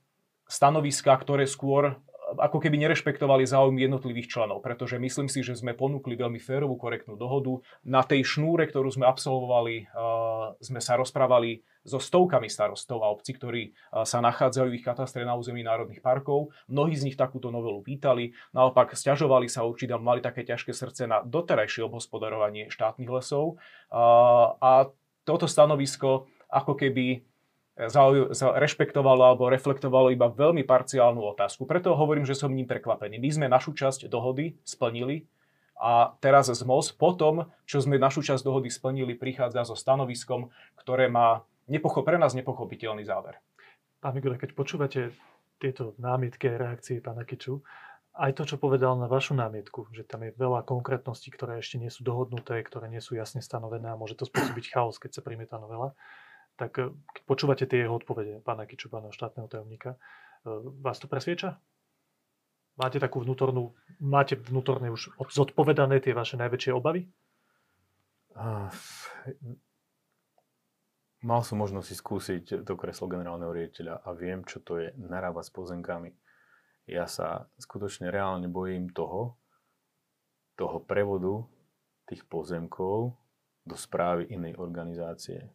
Speaker 2: stanoviska, ktoré skôr ako keby nerešpektovali záujmy jednotlivých členov, pretože myslím si, že sme ponúkli veľmi férovú, korektnú dohodu. Na tej šnúre, ktorú sme absolvovali, uh, sme sa rozprávali so stovkami starostov a obcí, ktorí uh, sa nachádzajú v ich katastre na území národných parkov. Mnohí z nich takúto novelu vítali, naopak stiažovali sa určite, mali také ťažké srdce na doterajšie obhospodarovanie štátnych lesov. Uh, a toto stanovisko ako keby rešpektovalo alebo reflektovalo iba veľmi parciálnu otázku. Preto hovorím, že som ním prekvapený. My sme našu časť dohody splnili a teraz z MOS po tom, čo sme našu časť dohody splnili, prichádza so stanoviskom, ktoré má nepocho- pre nás nepochopiteľný záver.
Speaker 1: Pán Migure, keď počúvate tieto námietky a reakcie pána Kiču, aj to, čo povedal na vašu námietku, že tam je veľa konkrétností, ktoré ešte nie sú dohodnuté, ktoré nie sú jasne stanovené a môže to spôsobiť chaos, keď sa príjme tá novela tak eh, keď počúvate tie jeho odpovede, pána Kiču, pána štátneho tajomníka, eh, vás to presvieča? Máte takú vnútornú, máte vnútorne už zodpovedané tie vaše najväčšie obavy?
Speaker 3: Mal som možnosť si skúsiť to kreslo generálneho riaditeľa a viem, čo to je narábať s pozemkami. Ja sa skutočne reálne bojím toho, toho prevodu tých pozemkov do správy inej organizácie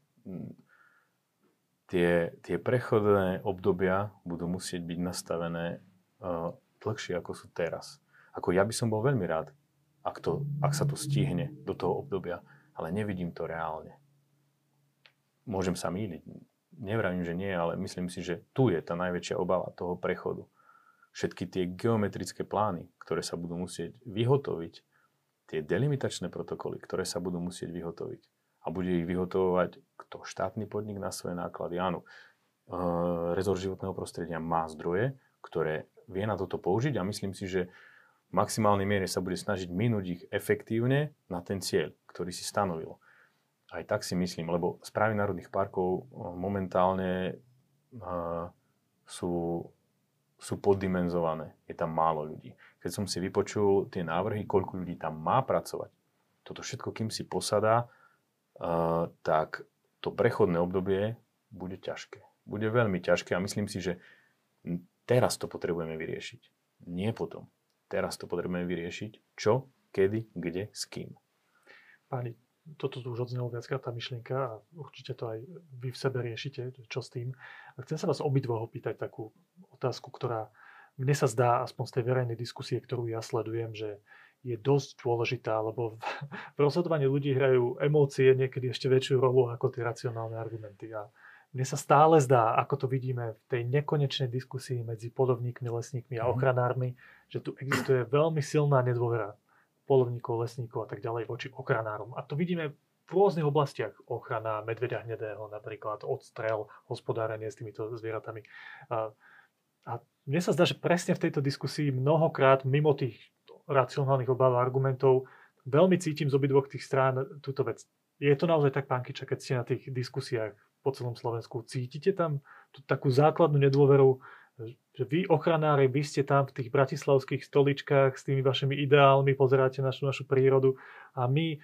Speaker 3: tie, tie prechodné obdobia budú musieť byť nastavené uh, dlhšie ako sú teraz. Ako ja by som bol veľmi rád, ak, to, ak sa to stihne do toho obdobia, ale nevidím to reálne. Môžem sa míliť, nevravím, že nie, ale myslím si, že tu je tá najväčšia obava toho prechodu. Všetky tie geometrické plány, ktoré sa budú musieť vyhotoviť, tie delimitačné protokoly, ktoré sa budú musieť vyhotoviť, a bude ich vyhotovovať kto? Štátny podnik na svoje náklady. Áno, e, rezort životného prostredia má zdroje, ktoré vie na toto použiť a myslím si, že v maximálnej miere sa bude snažiť minúť ich efektívne na ten cieľ, ktorý si stanovil. Aj tak si myslím, lebo správy národných parkov e, momentálne uh, sú, sú poddimenzované. Je tam málo ľudí. Keď som si vypočul tie návrhy, koľko ľudí tam má pracovať, toto všetko, kým si posadá, tak to prechodné obdobie bude ťažké. Bude veľmi ťažké a myslím si, že teraz to potrebujeme vyriešiť. Nie potom. Teraz to potrebujeme vyriešiť. Čo, kedy, kde, s kým.
Speaker 1: Páni, toto tu už odznelo viackrát tá myšlienka a určite to aj vy v sebe riešite, čo s tým. A chcem sa vás obidvoch opýtať takú otázku, ktorá mne sa zdá, aspoň z tej verejnej diskusie, ktorú ja sledujem, že je dosť dôležitá, lebo v rozhodovaní ľudí hrajú emócie niekedy ešte väčšiu rolu ako tie racionálne argumenty. A mne sa stále zdá, ako to vidíme v tej nekonečnej diskusii medzi polovníkmi, lesníkmi a mhm. ochranármi, že tu existuje veľmi silná nedôvera polovníkov, lesníkov a tak ďalej voči ochranárom. A to vidíme v rôznych oblastiach. Ochrana medveďa hnedého, napríklad odstrel, hospodárenie s týmito zvieratami. A, a mne sa zdá, že presne v tejto diskusii mnohokrát mimo tých racionálnych obáv a argumentov. Veľmi cítim z obidvoch tých strán túto vec. Je to naozaj tak, pán Kiča, keď ste na tých diskusiách po celom Slovensku, cítite tam tú takú základnú nedôveru, že vy, ochranári, vy ste tam v tých bratislavských stoličkách s tými vašimi ideálmi, pozeráte našu, našu prírodu a my,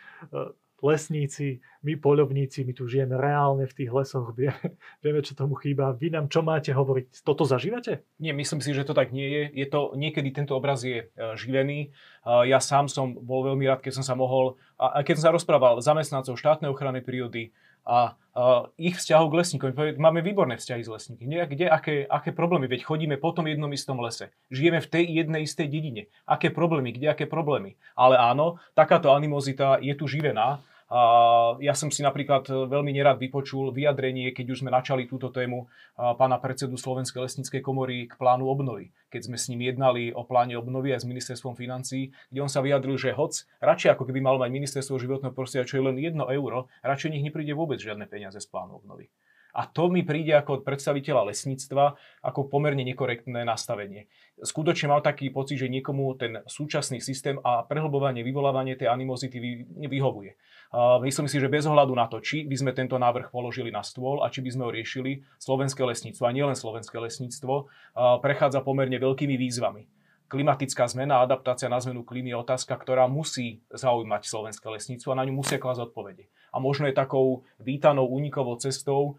Speaker 1: lesníci, my poľovníci, my tu žijeme reálne v tých lesoch, vieme, vieme, čo tomu chýba. Vy nám čo máte hovoriť? Toto zažívate?
Speaker 2: Nie, myslím si, že to tak nie je. Je to, niekedy tento obraz je e, živený. E, ja sám som bol veľmi rád, keď som sa mohol, a keď som sa rozprával zamestnancov štátnej ochrany prírody, a uh, ich vzťahov k lesníkom. Máme výborné vzťahy s lesníkmi. Kde, aké, aké problémy? Veď chodíme po tom jednom istom lese. Žijeme v tej jednej istej dedine. Aké problémy? Kde aké problémy? Ale áno, takáto animozita je tu živená a ja som si napríklad e, veľmi nerad vypočul vyjadrenie, keď už sme načali túto tému pána predsedu Slovenskej lesníckej komory k plánu obnovy. Keď sme s ním jednali o pláne obnovy aj s ministerstvom financí, kde on sa vyjadril, že hoc, radšej ako keby malo mať ministerstvo životného prostredia, čo je len 1 euro, radšej nech nepríde vôbec žiadne peniaze z plánu obnovy. A to mi príde ako predstaviteľa lesníctva ako pomerne nekorektné nastavenie. Skutočne mal taký pocit, že niekomu ten súčasný systém a prehlbovanie, vyvolávanie tej animozity vyhovuje. Myslím si, že bez ohľadu na to, či by sme tento návrh položili na stôl a či by sme ho riešili, slovenské lesníctvo a nielen slovenské lesníctvo prechádza pomerne veľkými výzvami klimatická zmena a adaptácia na zmenu klímy je otázka, ktorá musí zaujímať slovenské lesníctvo a na ňu musia klásť odpovede. A možno je takou vítanou únikovou cestou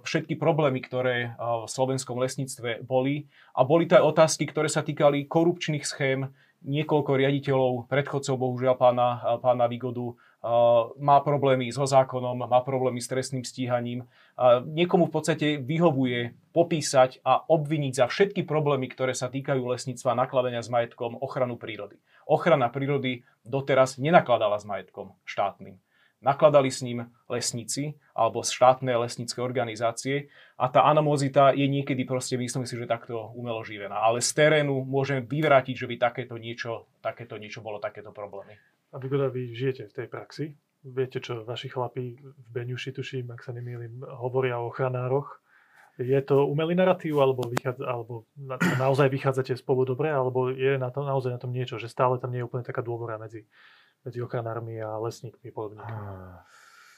Speaker 2: všetky problémy, ktoré v slovenskom lesníctve boli. A boli to aj otázky, ktoré sa týkali korupčných schém, niekoľko riaditeľov, predchodcov, bohužiaľ pána, pána Vigodu, má problémy so zákonom, má problémy s trestným stíhaním. Niekomu v podstate vyhovuje popísať a obviniť za všetky problémy, ktoré sa týkajú lesníctva, nakladania s majetkom, ochranu prírody. Ochrana prírody doteraz nenakladala s majetkom štátnym nakladali s ním lesníci alebo štátne lesnícke organizácie a tá animozita je niekedy proste, myslím si, že takto umelo živená. Ale z terénu môžeme vyvrátiť, že by takéto niečo, takéto niečo bolo, takéto problémy.
Speaker 1: A vy, vy žijete v tej praxi? Viete, čo vaši chlapí v Beňuši, tuším, ak sa nemýlim, hovoria o ochranároch. Je to umelý narratív, alebo, vychádza, alebo na, naozaj vychádzate spolu dobre, alebo je na to, naozaj na tom niečo, že stále tam nie je úplne taká dôvora medzi medzi ochranármi a lesníkmi podobne?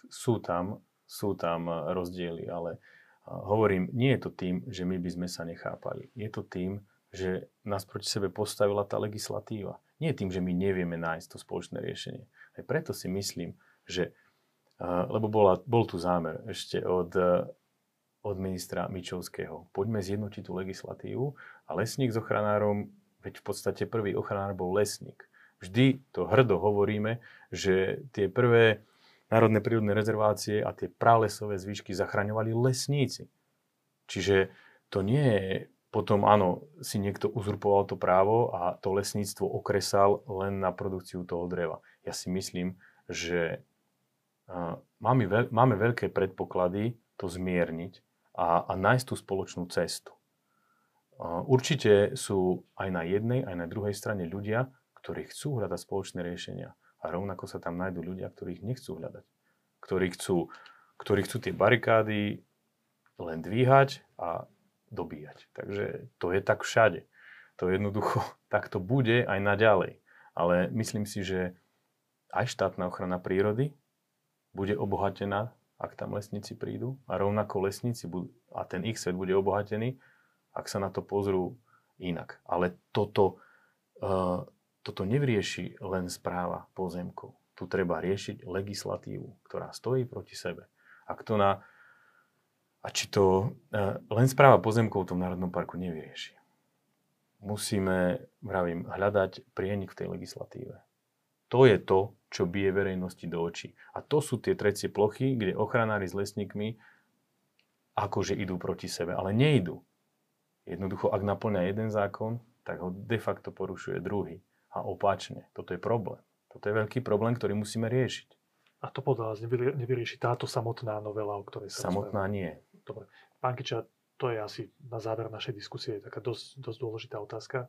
Speaker 3: Sú tam, sú tam rozdiely, ale hovorím, nie je to tým, že my by sme sa nechápali. Je to tým, že nás proti sebe postavila tá legislatíva. Nie tým, že my nevieme nájsť to spoločné riešenie. Aj preto si myslím, že, lebo bola, bol tu zámer ešte od, od ministra Mičovského. Poďme zjednotiť tú legislatívu a lesník s ochranárom, veď v podstate prvý ochranár bol lesník vždy to hrdo hovoríme, že tie prvé národné prírodné rezervácie a tie pralesové zvyšky zachraňovali lesníci. Čiže to nie je potom, áno, si niekto uzurpoval to právo a to lesníctvo okresal len na produkciu toho dreva. Ja si myslím, že máme, veľ, máme veľké predpoklady to zmierniť a, a nájsť tú spoločnú cestu. Určite sú aj na jednej, aj na druhej strane ľudia, ktorí chcú hľadať spoločné riešenia. A rovnako sa tam nájdú ľudia, ktorí ich nechcú hľadať. Ktorí chcú, ktorí chcú tie barikády len dvíhať a dobíjať. Takže to je tak všade. To jednoducho takto bude aj naďalej. Ale myslím si, že aj štátna ochrana prírody bude obohatená, ak tam lesníci prídu a rovnako lesníci budú, a ten ich svet bude obohatený, ak sa na to pozrú inak. Ale toto, uh, toto nevrieši len správa pozemkov. Tu treba riešiť legislatívu, ktorá stojí proti sebe. A, kto na, a či to e, len správa pozemkov v tom Národnom parku nevyrieši. Musíme, vravím, hľadať prienik v tej legislatíve. To je to, čo bije verejnosti do očí. A to sú tie trecie plochy, kde ochranári s lesníkmi akože idú proti sebe, ale neidú. Jednoducho, ak naplňa jeden zákon, tak ho de facto porušuje druhý a opačne. Toto je problém. Toto je veľký problém, ktorý musíme riešiť.
Speaker 1: A to podľa vás nevyrieši táto samotná novela, o ktorej sa
Speaker 3: Samotná rozpráva. nie.
Speaker 1: Dobre. Pán Kiča, to je asi na záver našej diskusie taká dosť, dosť dôležitá otázka.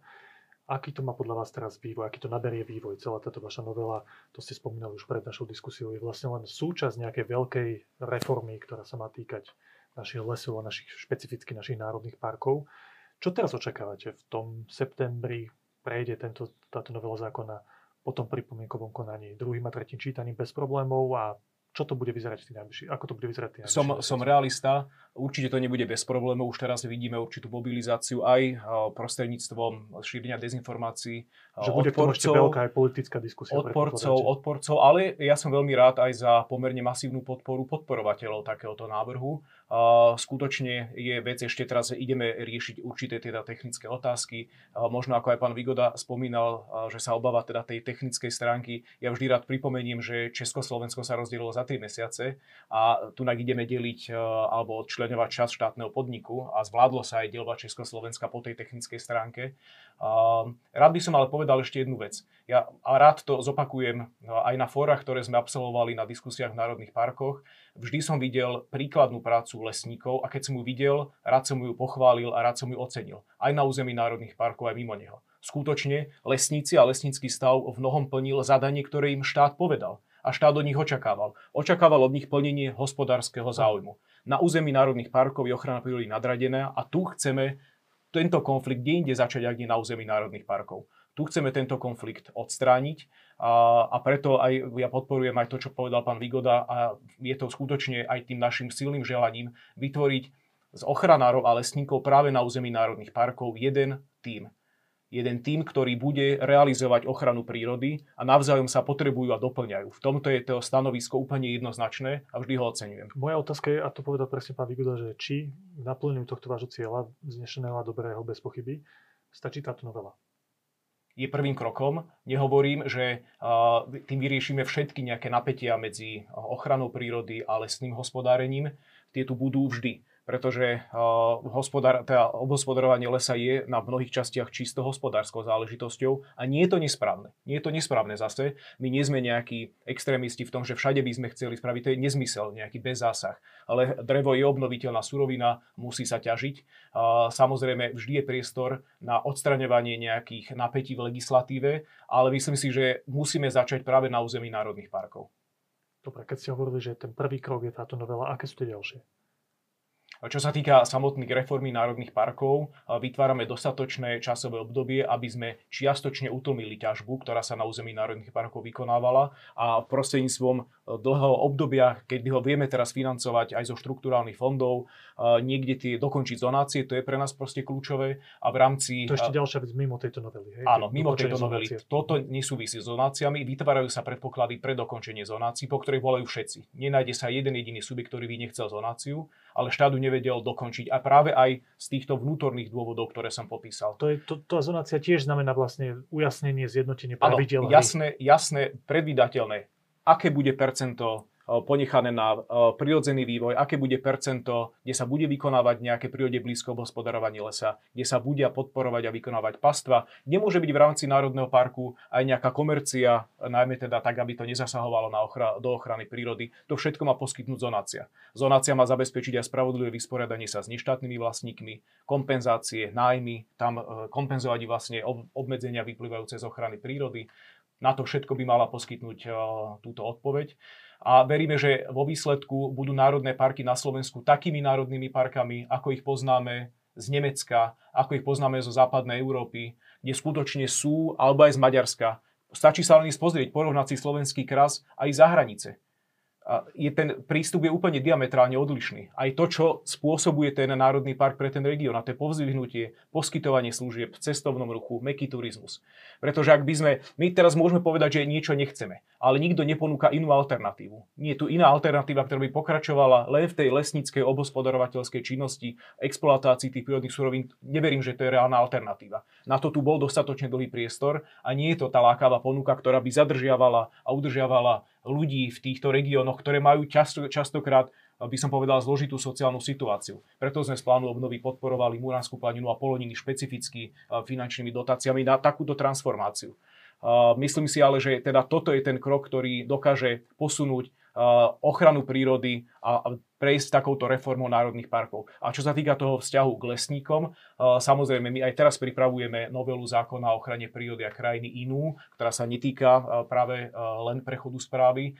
Speaker 1: Aký to má podľa vás teraz vývoj, aký to naberie vývoj, celá táto vaša novela, to ste spomínali už pred našou diskusiou, je vlastne len súčasť nejakej veľkej reformy, ktorá sa má týkať našich lesov a našich, špecificky našich národných parkov. Čo teraz očakávate v tom septembri, prejde tento, táto novela zákona po tom pripomienkovom konaní. Druhým a tretím čítaním bez problémov a čo to bude vyzerať v tých najbližších, ako to bude vyzerať tých
Speaker 2: som, som realista, určite to nebude bez problémov, už teraz vidíme určitú mobilizáciu aj prostredníctvom šírenia dezinformácií.
Speaker 1: Že bude odporcov, veľká aj politická diskusia.
Speaker 2: Odporcov, odporcov, ale ja som veľmi rád aj za pomerne masívnu podporu podporovateľov takéhoto návrhu. Skutočne je vec, ešte teraz ideme riešiť určité teda technické otázky. Možno ako aj pán Vigoda spomínal, že sa obáva teda tej technickej stránky. Ja vždy rád pripomeniem, že Československo sa rozdielilo za 3 mesiace a tu ideme deliť alebo odčlenovať čas štátneho podniku a zvládlo sa aj delovať Československa po tej technickej stránke. Rád by som ale povedal ešte jednu vec. Ja rád to zopakujem aj na fórach, ktoré sme absolvovali na diskusiách v národných parkoch. Vždy som videl príkladnú prácu lesníkov a keď som ju videl, rád som ju pochválil a rád som ju ocenil. Aj na území národných parkov, aj mimo neho. Skutočne lesníci a lesnícky stav v mnohom plnil zadanie, ktoré im štát povedal. A štát od nich očakával. Očakával od nich plnenie hospodárskeho záujmu. Na území národných parkov je ochrana prírody nadradená a tu chceme tento konflikt kde inde začať, ak nie na území národných parkov. Tu chceme tento konflikt odstrániť a, a preto aj ja podporujem aj to, čo povedal pán Vigoda a je to skutočne aj tým našim silným želaním vytvoriť z ochranárov a lesníkov práve na území národných parkov jeden tím jeden tým, ktorý bude realizovať ochranu prírody a navzájom sa potrebujú a doplňajú. V tomto je to stanovisko úplne jednoznačné a vždy ho oceňujem.
Speaker 1: Moja otázka je, a to povedal presne pán Vigoda, že či v naplneniu tohto vášho cieľa, znešeného a dobrého bez pochyby, stačí táto novela?
Speaker 2: je prvým krokom. Nehovorím, že tým vyriešime všetky nejaké napätia medzi ochranou prírody a lesným hospodárením. Tie tu budú vždy pretože teda obhospodarovanie lesa je na mnohých častiach čisto hospodárskou záležitosťou a nie je to nesprávne. Nie je to nesprávne zase. My nie sme nejakí extrémisti v tom, že všade by sme chceli spraviť, to je nezmysel, nejaký bezzásah. Ale drevo je obnoviteľná surovina, musí sa ťažiť. Samozrejme, vždy je priestor na odstraňovanie nejakých napätí v legislatíve, ale myslím si, že musíme začať práve na území národných parkov.
Speaker 1: Dobre, keď ste hovorili, že ten prvý krok je táto novela, aké sú tie ďalšie?
Speaker 2: Čo sa týka samotných reformy národných parkov, vytvárame dostatočné časové obdobie, aby sme čiastočne utlmili ťažbu, ktorá sa na území národných parkov vykonávala a prostredníctvom dlhého obdobia, keď ho vieme teraz financovať aj zo štruktúrálnych fondov, niekde tie dokončiť zonácie, to je pre nás proste kľúčové a v rámci...
Speaker 1: To ešte ďalšia vec mimo tejto novely. Hej?
Speaker 2: Áno, mimo tejto novely. Zonácie. Toto nesúvisí s zonáciami, vytvárajú sa predpoklady pre dokončenie zonácií, po ktorých volajú všetci. Nenájde sa jeden jediný subjekt, ktorý by nechcel zonáciu, ale štát nevedel dokončiť. A práve aj z týchto vnútorných dôvodov, ktoré som popísal.
Speaker 1: To je, to, tá zonácia tiež znamená vlastne ujasnenie, zjednotenie pravidel.
Speaker 2: jasné, jasné, predvydateľné. Aké bude percento ponechané na prirodzený vývoj, aké bude percento, kde sa bude vykonávať nejaké prírode blízko hospodarovanie lesa, kde sa bude podporovať a vykonávať pastva. Nemôže byť v rámci Národného parku aj nejaká komercia, najmä teda tak, aby to nezasahovalo na ochra- do ochrany prírody. To všetko má poskytnúť zonácia. Zonácia má zabezpečiť aj spravodlivé vysporiadanie sa s neštátnymi vlastníkmi, kompenzácie, nájmy, tam e, kompenzovať vlastne obmedzenia vyplývajúce z ochrany prírody. Na to všetko by mala poskytnúť túto odpoveď a veríme, že vo výsledku budú národné parky na Slovensku takými národnými parkami, ako ich poznáme z Nemecka, ako ich poznáme zo západnej Európy, kde skutočne sú, alebo aj z Maďarska. Stačí sa len pozrieť, porovnať si slovenský kras aj za hranice je ten prístup je úplne diametrálne odlišný. Aj to, čo spôsobuje ten Národný park pre ten región, a to je povzvihnutie, poskytovanie služieb v cestovnom ruchu, meký turizmus. Pretože ak by sme, my teraz môžeme povedať, že niečo nechceme, ale nikto neponúka inú alternatívu. Nie je tu iná alternatíva, ktorá by pokračovala len v tej lesníckej obospodarovateľskej činnosti, exploatácii tých prírodných surovín. Neverím, že to je reálna alternatíva. Na to tu bol dostatočne dlhý priestor a nie je to tá lákavá ponuka, ktorá by zadržiavala a udržiavala ľudí v týchto regiónoch, ktoré majú často, častokrát by som povedal, zložitú sociálnu situáciu. Preto sme z plánu obnovy podporovali Muránskú planinu a Poloniny špecificky finančnými dotáciami na takúto transformáciu. Myslím si ale, že teda toto je ten krok, ktorý dokáže posunúť ochranu prírody a prejsť takouto reformou národných parkov. A čo sa týka toho vzťahu k lesníkom, samozrejme my aj teraz pripravujeme novelu zákona o ochrane prírody a krajiny inú, ktorá sa netýka práve len prechodu správy,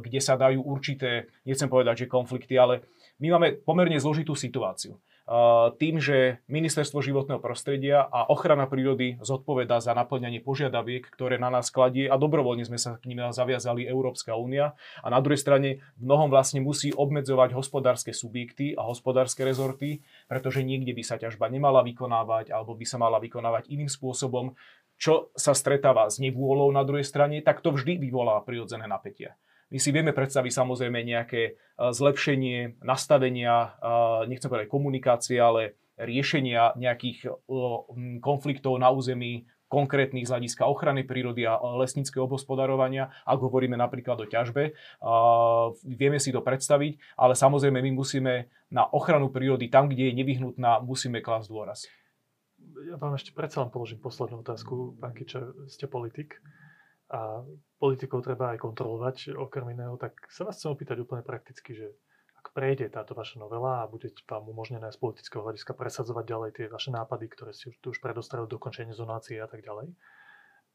Speaker 2: kde sa dajú určité, nechcem povedať, že konflikty, ale my máme pomerne zložitú situáciu tým, že Ministerstvo životného prostredia a ochrana prírody zodpovedá za naplňanie požiadaviek, ktoré na nás kladie a dobrovoľne sme sa k nim zaviazali Európska únia a na druhej strane mnohom vlastne musí obmedzovať hospodárske subjekty a hospodárske rezorty, pretože niekde by sa ťažba nemala vykonávať alebo by sa mala vykonávať iným spôsobom, čo sa stretáva s nevôľou na druhej strane, tak to vždy vyvolá prirodzené napätia. My si vieme predstaviť samozrejme nejaké e, zlepšenie nastavenia, e, nechcem povedať komunikácie, ale riešenia nejakých e, konfliktov na území konkrétnych z hľadiska ochrany prírody a lesníckého obospodarovania, ak hovoríme napríklad o ťažbe. Vieme si to predstaviť, ale samozrejme my musíme na ochranu prírody tam, kde je nevyhnutná, musíme klásť dôraz.
Speaker 1: Ja vám ešte predsa len položím poslednú otázku. Pán Kičer, ste politik a politikov treba aj kontrolovať okrem iného, tak sa vás chcem opýtať úplne prakticky, že ak prejde táto vaša novela a bude vám umožnené z politického hľadiska presadzovať ďalej tie vaše nápady, ktoré už, tu už predostreli, dokončenie zonácie a tak ďalej,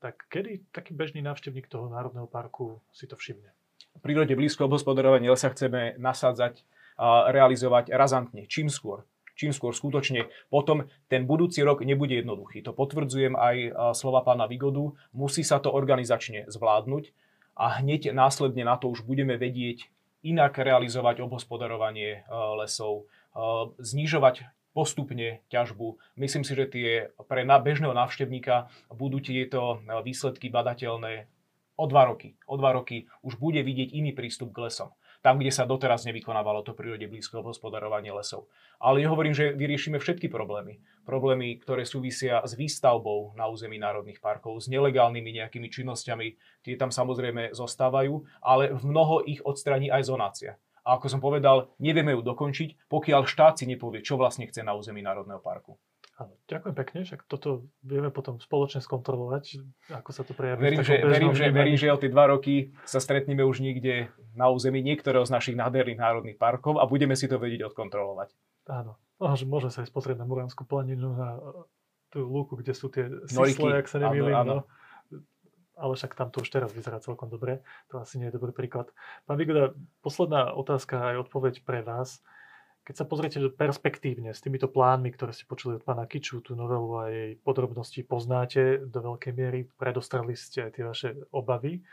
Speaker 1: tak kedy taký bežný návštevník toho národného parku si to všimne?
Speaker 2: V prírode blízko obhospodarovania lesa chceme nasádzať a realizovať razantne, čím skôr čím skôr skutočne. Potom ten budúci rok nebude jednoduchý. To potvrdzujem aj slova pána Vigodu. Musí sa to organizačne zvládnuť a hneď následne na to už budeme vedieť inak realizovať obhospodarovanie lesov, znižovať postupne ťažbu. Myslím si, že tie pre bežného návštevníka budú tieto výsledky badateľné o dva roky. O dva roky už bude vidieť iný prístup k lesom. Tam, kde sa doteraz nevykonávalo to prírode blízko hospodarovanie lesov. Ale nehovorím, že vyriešime všetky problémy. Problémy, ktoré súvisia s výstavbou na území národných parkov, s nelegálnymi nejakými činnosťami, tie tam samozrejme zostávajú, ale v mnoho ich odstraní aj zonácia. A ako som povedal, nevieme ju dokončiť, pokiaľ štát si nepovie, čo vlastne chce na území Národného parku.
Speaker 1: Áno, ďakujem pekne, však toto vieme potom spoločne skontrolovať, ako sa to prejaví.
Speaker 2: Verím, že, verím, že, verím, že o tie dva roky sa stretneme už niekde na území niektorého z našich nádherných národných parkov a budeme si to vedieť odkontrolovať.
Speaker 1: Áno, no, že môže sa aj pozrieť na Muránsku planinu, na tú lúku, kde sú tie sisle, ak sa nemýlim. No. Ale však tam to už teraz vyzerá celkom dobre. To asi nie je dobrý príklad. Pán Vigoda, posledná otázka aj odpoveď pre vás. Keď sa pozriete perspektívne s týmito plánmi, ktoré ste počuli od pána Kiču, tú novelu a jej podrobnosti poznáte do veľkej miery, predostrali ste aj tie vaše obavy,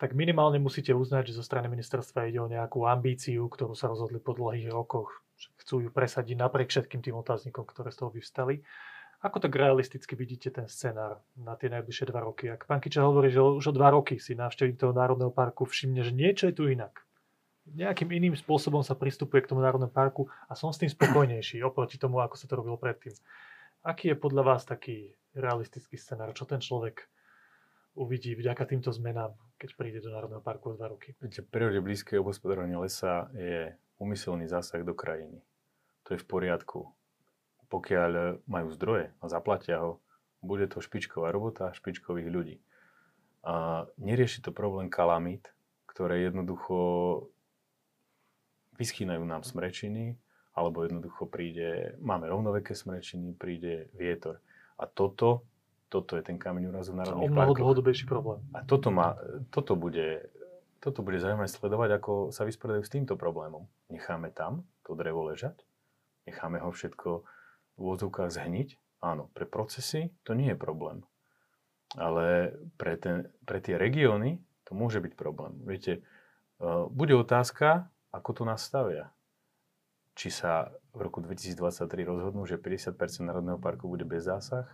Speaker 1: tak minimálne musíte uznať, že zo strany ministerstva ide o nejakú ambíciu, ktorú sa rozhodli po dlhých rokoch. Chcú ju presadiť napriek všetkým tým otáznikom, ktoré z toho vyvstali. Ako tak realisticky vidíte ten scenár na tie najbližšie dva roky? Ak pán Kiča hovorí, že už o dva roky si návštevník toho Národného parku všimne, že niečo je tu inak, nejakým iným spôsobom sa pristupuje k tomu národnému parku a som s tým spokojnejší oproti tomu, ako sa to robilo predtým. Aký je podľa vás taký realistický scenár? Čo ten človek uvidí vďaka týmto zmenám, keď príde do Národného parku o dva roky?
Speaker 3: Viete, prírode blízke obhospodarovanie lesa je umyselný zásah do krajiny. To je v poriadku. Pokiaľ majú zdroje a zaplatia ho, bude to špičková robota špičkových ľudí. A nerieši to problém kalamít, ktoré jednoducho vyschýnajú nám smrečiny, alebo jednoducho príde, máme rovnoveké smrečiny, príde vietor. A toto, toto je ten kameň úrazu v národných parkoch.
Speaker 1: dlhodobejší problém.
Speaker 3: A toto, má, toto, bude, toto bude zaujímavé sledovať, ako sa vysporiadajú s týmto problémom. Necháme tam to drevo ležať, necháme ho všetko v úvodzovkách zhniť. Áno, pre procesy to nie je problém. Ale pre, ten, pre tie regióny to môže byť problém. Viete, uh, bude otázka, ako to nastavia? Či sa v roku 2023 rozhodnú, že 50% Národného parku bude bez zásah?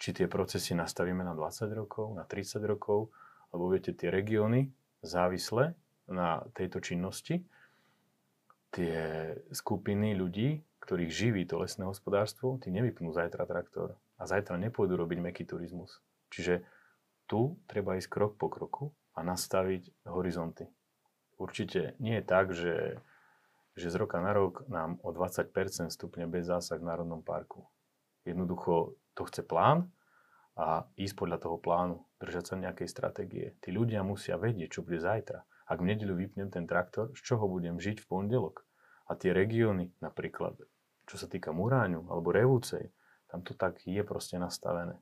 Speaker 3: Či tie procesy nastavíme na 20 rokov, na 30 rokov? Lebo viete, tie regióny závisle na tejto činnosti, tie skupiny ľudí, ktorých živí to lesné hospodárstvo, tí nevypnú zajtra traktor a zajtra nepôjdu robiť meký turizmus. Čiže tu treba ísť krok po kroku a nastaviť horizonty určite nie je tak, že, že z roka na rok nám o 20% stupne bez zásah v Národnom parku. Jednoducho to chce plán a ísť podľa toho plánu, držať sa nejakej stratégie. Tí ľudia musia vedieť, čo bude zajtra. Ak v nedeľu vypnem ten traktor, z čoho budem žiť v pondelok? A tie regióny, napríklad, čo sa týka Muráňu alebo Revúcej, tam to tak je proste nastavené.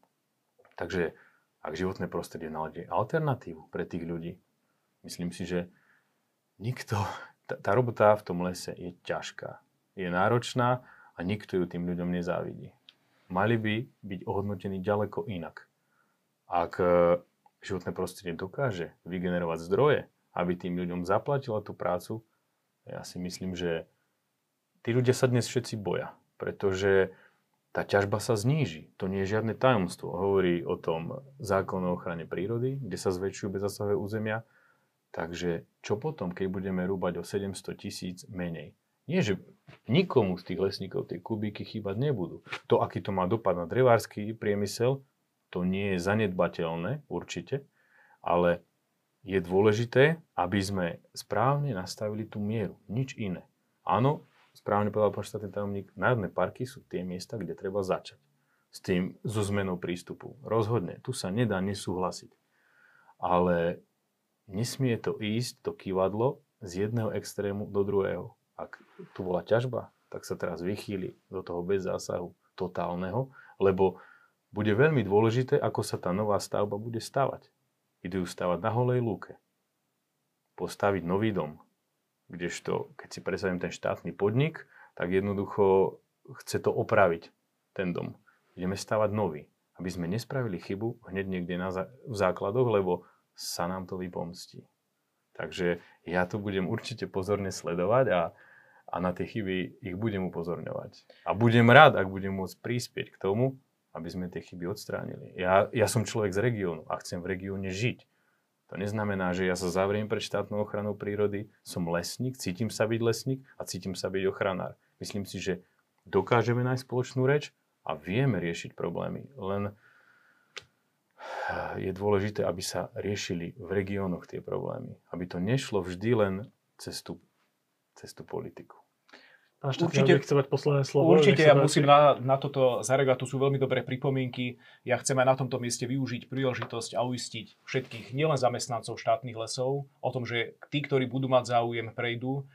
Speaker 3: Takže ak životné prostredie nájde alternatívu pre tých ľudí, myslím si, že nikto, tá, tá robota v tom lese je ťažká, je náročná a nikto ju tým ľuďom nezávidí. Mali by byť ohodnotení ďaleko inak. Ak e, životné prostredie dokáže vygenerovať zdroje, aby tým ľuďom zaplatila tú prácu, ja si myslím, že tí ľudia sa dnes všetci boja, pretože tá ťažba sa zníži. To nie je žiadne tajomstvo. Hovorí o tom zákon o ochrane prírody, kde sa zväčšujú bezasahové územia Takže čo potom, keď budeme rúbať o 700 tisíc menej? Nie, že nikomu z tých lesníkov tie kubíky chýbať nebudú. To, aký to má dopad na drevársky priemysel, to nie je zanedbateľné, určite, ale je dôležité, aby sme správne nastavili tú mieru. Nič iné. Áno, správne povedal pán štátny tajomník, národné parky sú tie miesta, kde treba začať. S tým, so zmenou prístupu. Rozhodne, tu sa nedá nesúhlasiť. Ale nesmie to ísť, to kývadlo, z jedného extrému do druhého. Ak tu bola ťažba, tak sa teraz vychýli do toho bez zásahu totálneho, lebo bude veľmi dôležité, ako sa tá nová stavba bude stavať. Idú stavať na holej lúke. Postaviť nový dom. Kdežto, keď si predstavím ten štátny podnik, tak jednoducho chce to opraviť, ten dom. Ideme stavať nový, aby sme nespravili chybu hneď niekde na zá- v základoch, lebo sa nám to vypomstí. Takže ja to budem určite pozorne sledovať a, a na tie chyby ich budem upozorňovať. A budem rád, ak budem môcť prispieť k tomu, aby sme tie chyby odstránili. Ja, ja som človek z regiónu a chcem v regióne žiť. To neznamená, že ja sa zavriem pred štátnou ochranou prírody, som lesník, cítim sa byť lesník a cítim sa byť ochranár. Myslím si, že dokážeme nájsť spoločnú reč a vieme riešiť problémy. Len je dôležité, aby sa riešili v regiónoch tie problémy. Aby to nešlo vždy len cez tú, cez tú politiku.
Speaker 1: Pán Určite, chce mať posledné slovo.
Speaker 2: Určite, ja musím na, na toto zareagovať, to sú veľmi dobré pripomienky. Ja chcem aj na tomto mieste využiť príležitosť a uistiť všetkých, nielen zamestnancov štátnych lesov, o tom, že tí, ktorí budú mať záujem, prejdú.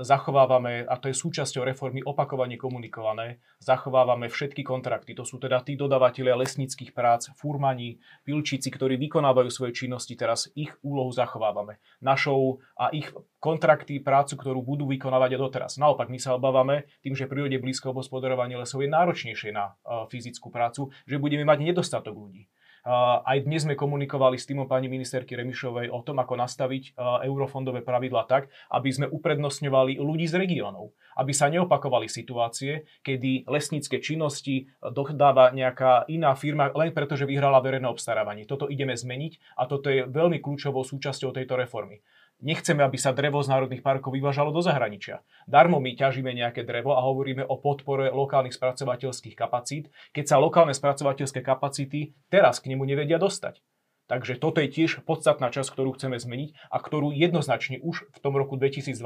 Speaker 2: Zachovávame, a to je súčasťou reformy opakovane komunikované, zachovávame všetky kontrakty. To sú teda tí dodávateľia lesníckých prác, furmani, pilčíci, ktorí vykonávajú svoje činnosti, teraz ich úlohu zachovávame. Našou a ich kontrakty, prácu, ktorú budú vykonávať aj doteraz. Naopak, my sa obávame, tým, že prírode blízko obhospodarovanie lesov je náročnejšie na uh, fyzickú prácu, že budeme mať nedostatok ľudí. Aj dnes sme komunikovali s týmom pani ministerky Remišovej o tom, ako nastaviť eurofondové pravidla tak, aby sme uprednostňovali ľudí z regiónov. Aby sa neopakovali situácie, kedy lesnícke činnosti dodáva nejaká iná firma len preto, že vyhrala verejné obstarávanie. Toto ideme zmeniť a toto je veľmi kľúčovou súčasťou tejto reformy. Nechceme, aby sa drevo z národných parkov vyvážalo do zahraničia. Darmo my ťažíme nejaké drevo a hovoríme o podpore lokálnych spracovateľských kapacít, keď sa lokálne spracovateľské kapacity teraz k nemu nevedia dostať. Takže toto je tiež podstatná časť, ktorú chceme zmeniť a ktorú jednoznačne už v tom roku 2022,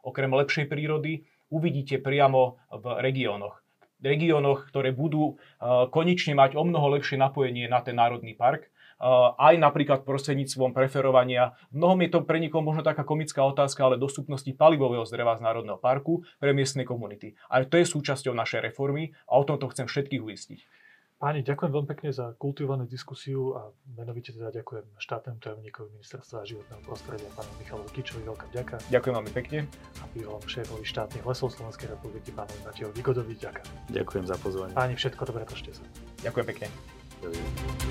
Speaker 2: okrem lepšej prírody, uvidíte priamo v regiónoch. Regiónoch, ktoré budú uh, konečne mať o mnoho lepšie napojenie na ten národný park aj napríklad prostredníctvom preferovania. Mnohom je to pre nikoho možno taká komická otázka, ale dostupnosti palivového zdreva z Národného parku pre miestne komunity. Aj to je súčasťou našej reformy a o tomto chcem všetkých uistiť.
Speaker 1: Páni, ďakujem veľmi pekne za kultivovanú diskusiu a menovite teda ďakujem štátnemu tajomníkovi ministerstva životného prostredia, pánu Michalovi Kičovi, veľká ďaká.
Speaker 2: Ďakujem veľmi pekne.
Speaker 1: A bývalom šéfovi štátnych lesov Slovenskej republiky, pánovi Matiovi Vigodovi, ďakujem.
Speaker 3: Ďakujem za pozvanie.
Speaker 1: Páni, všetko dobré, držte sa.
Speaker 2: Ďakujem pekne.
Speaker 3: Ďakujem.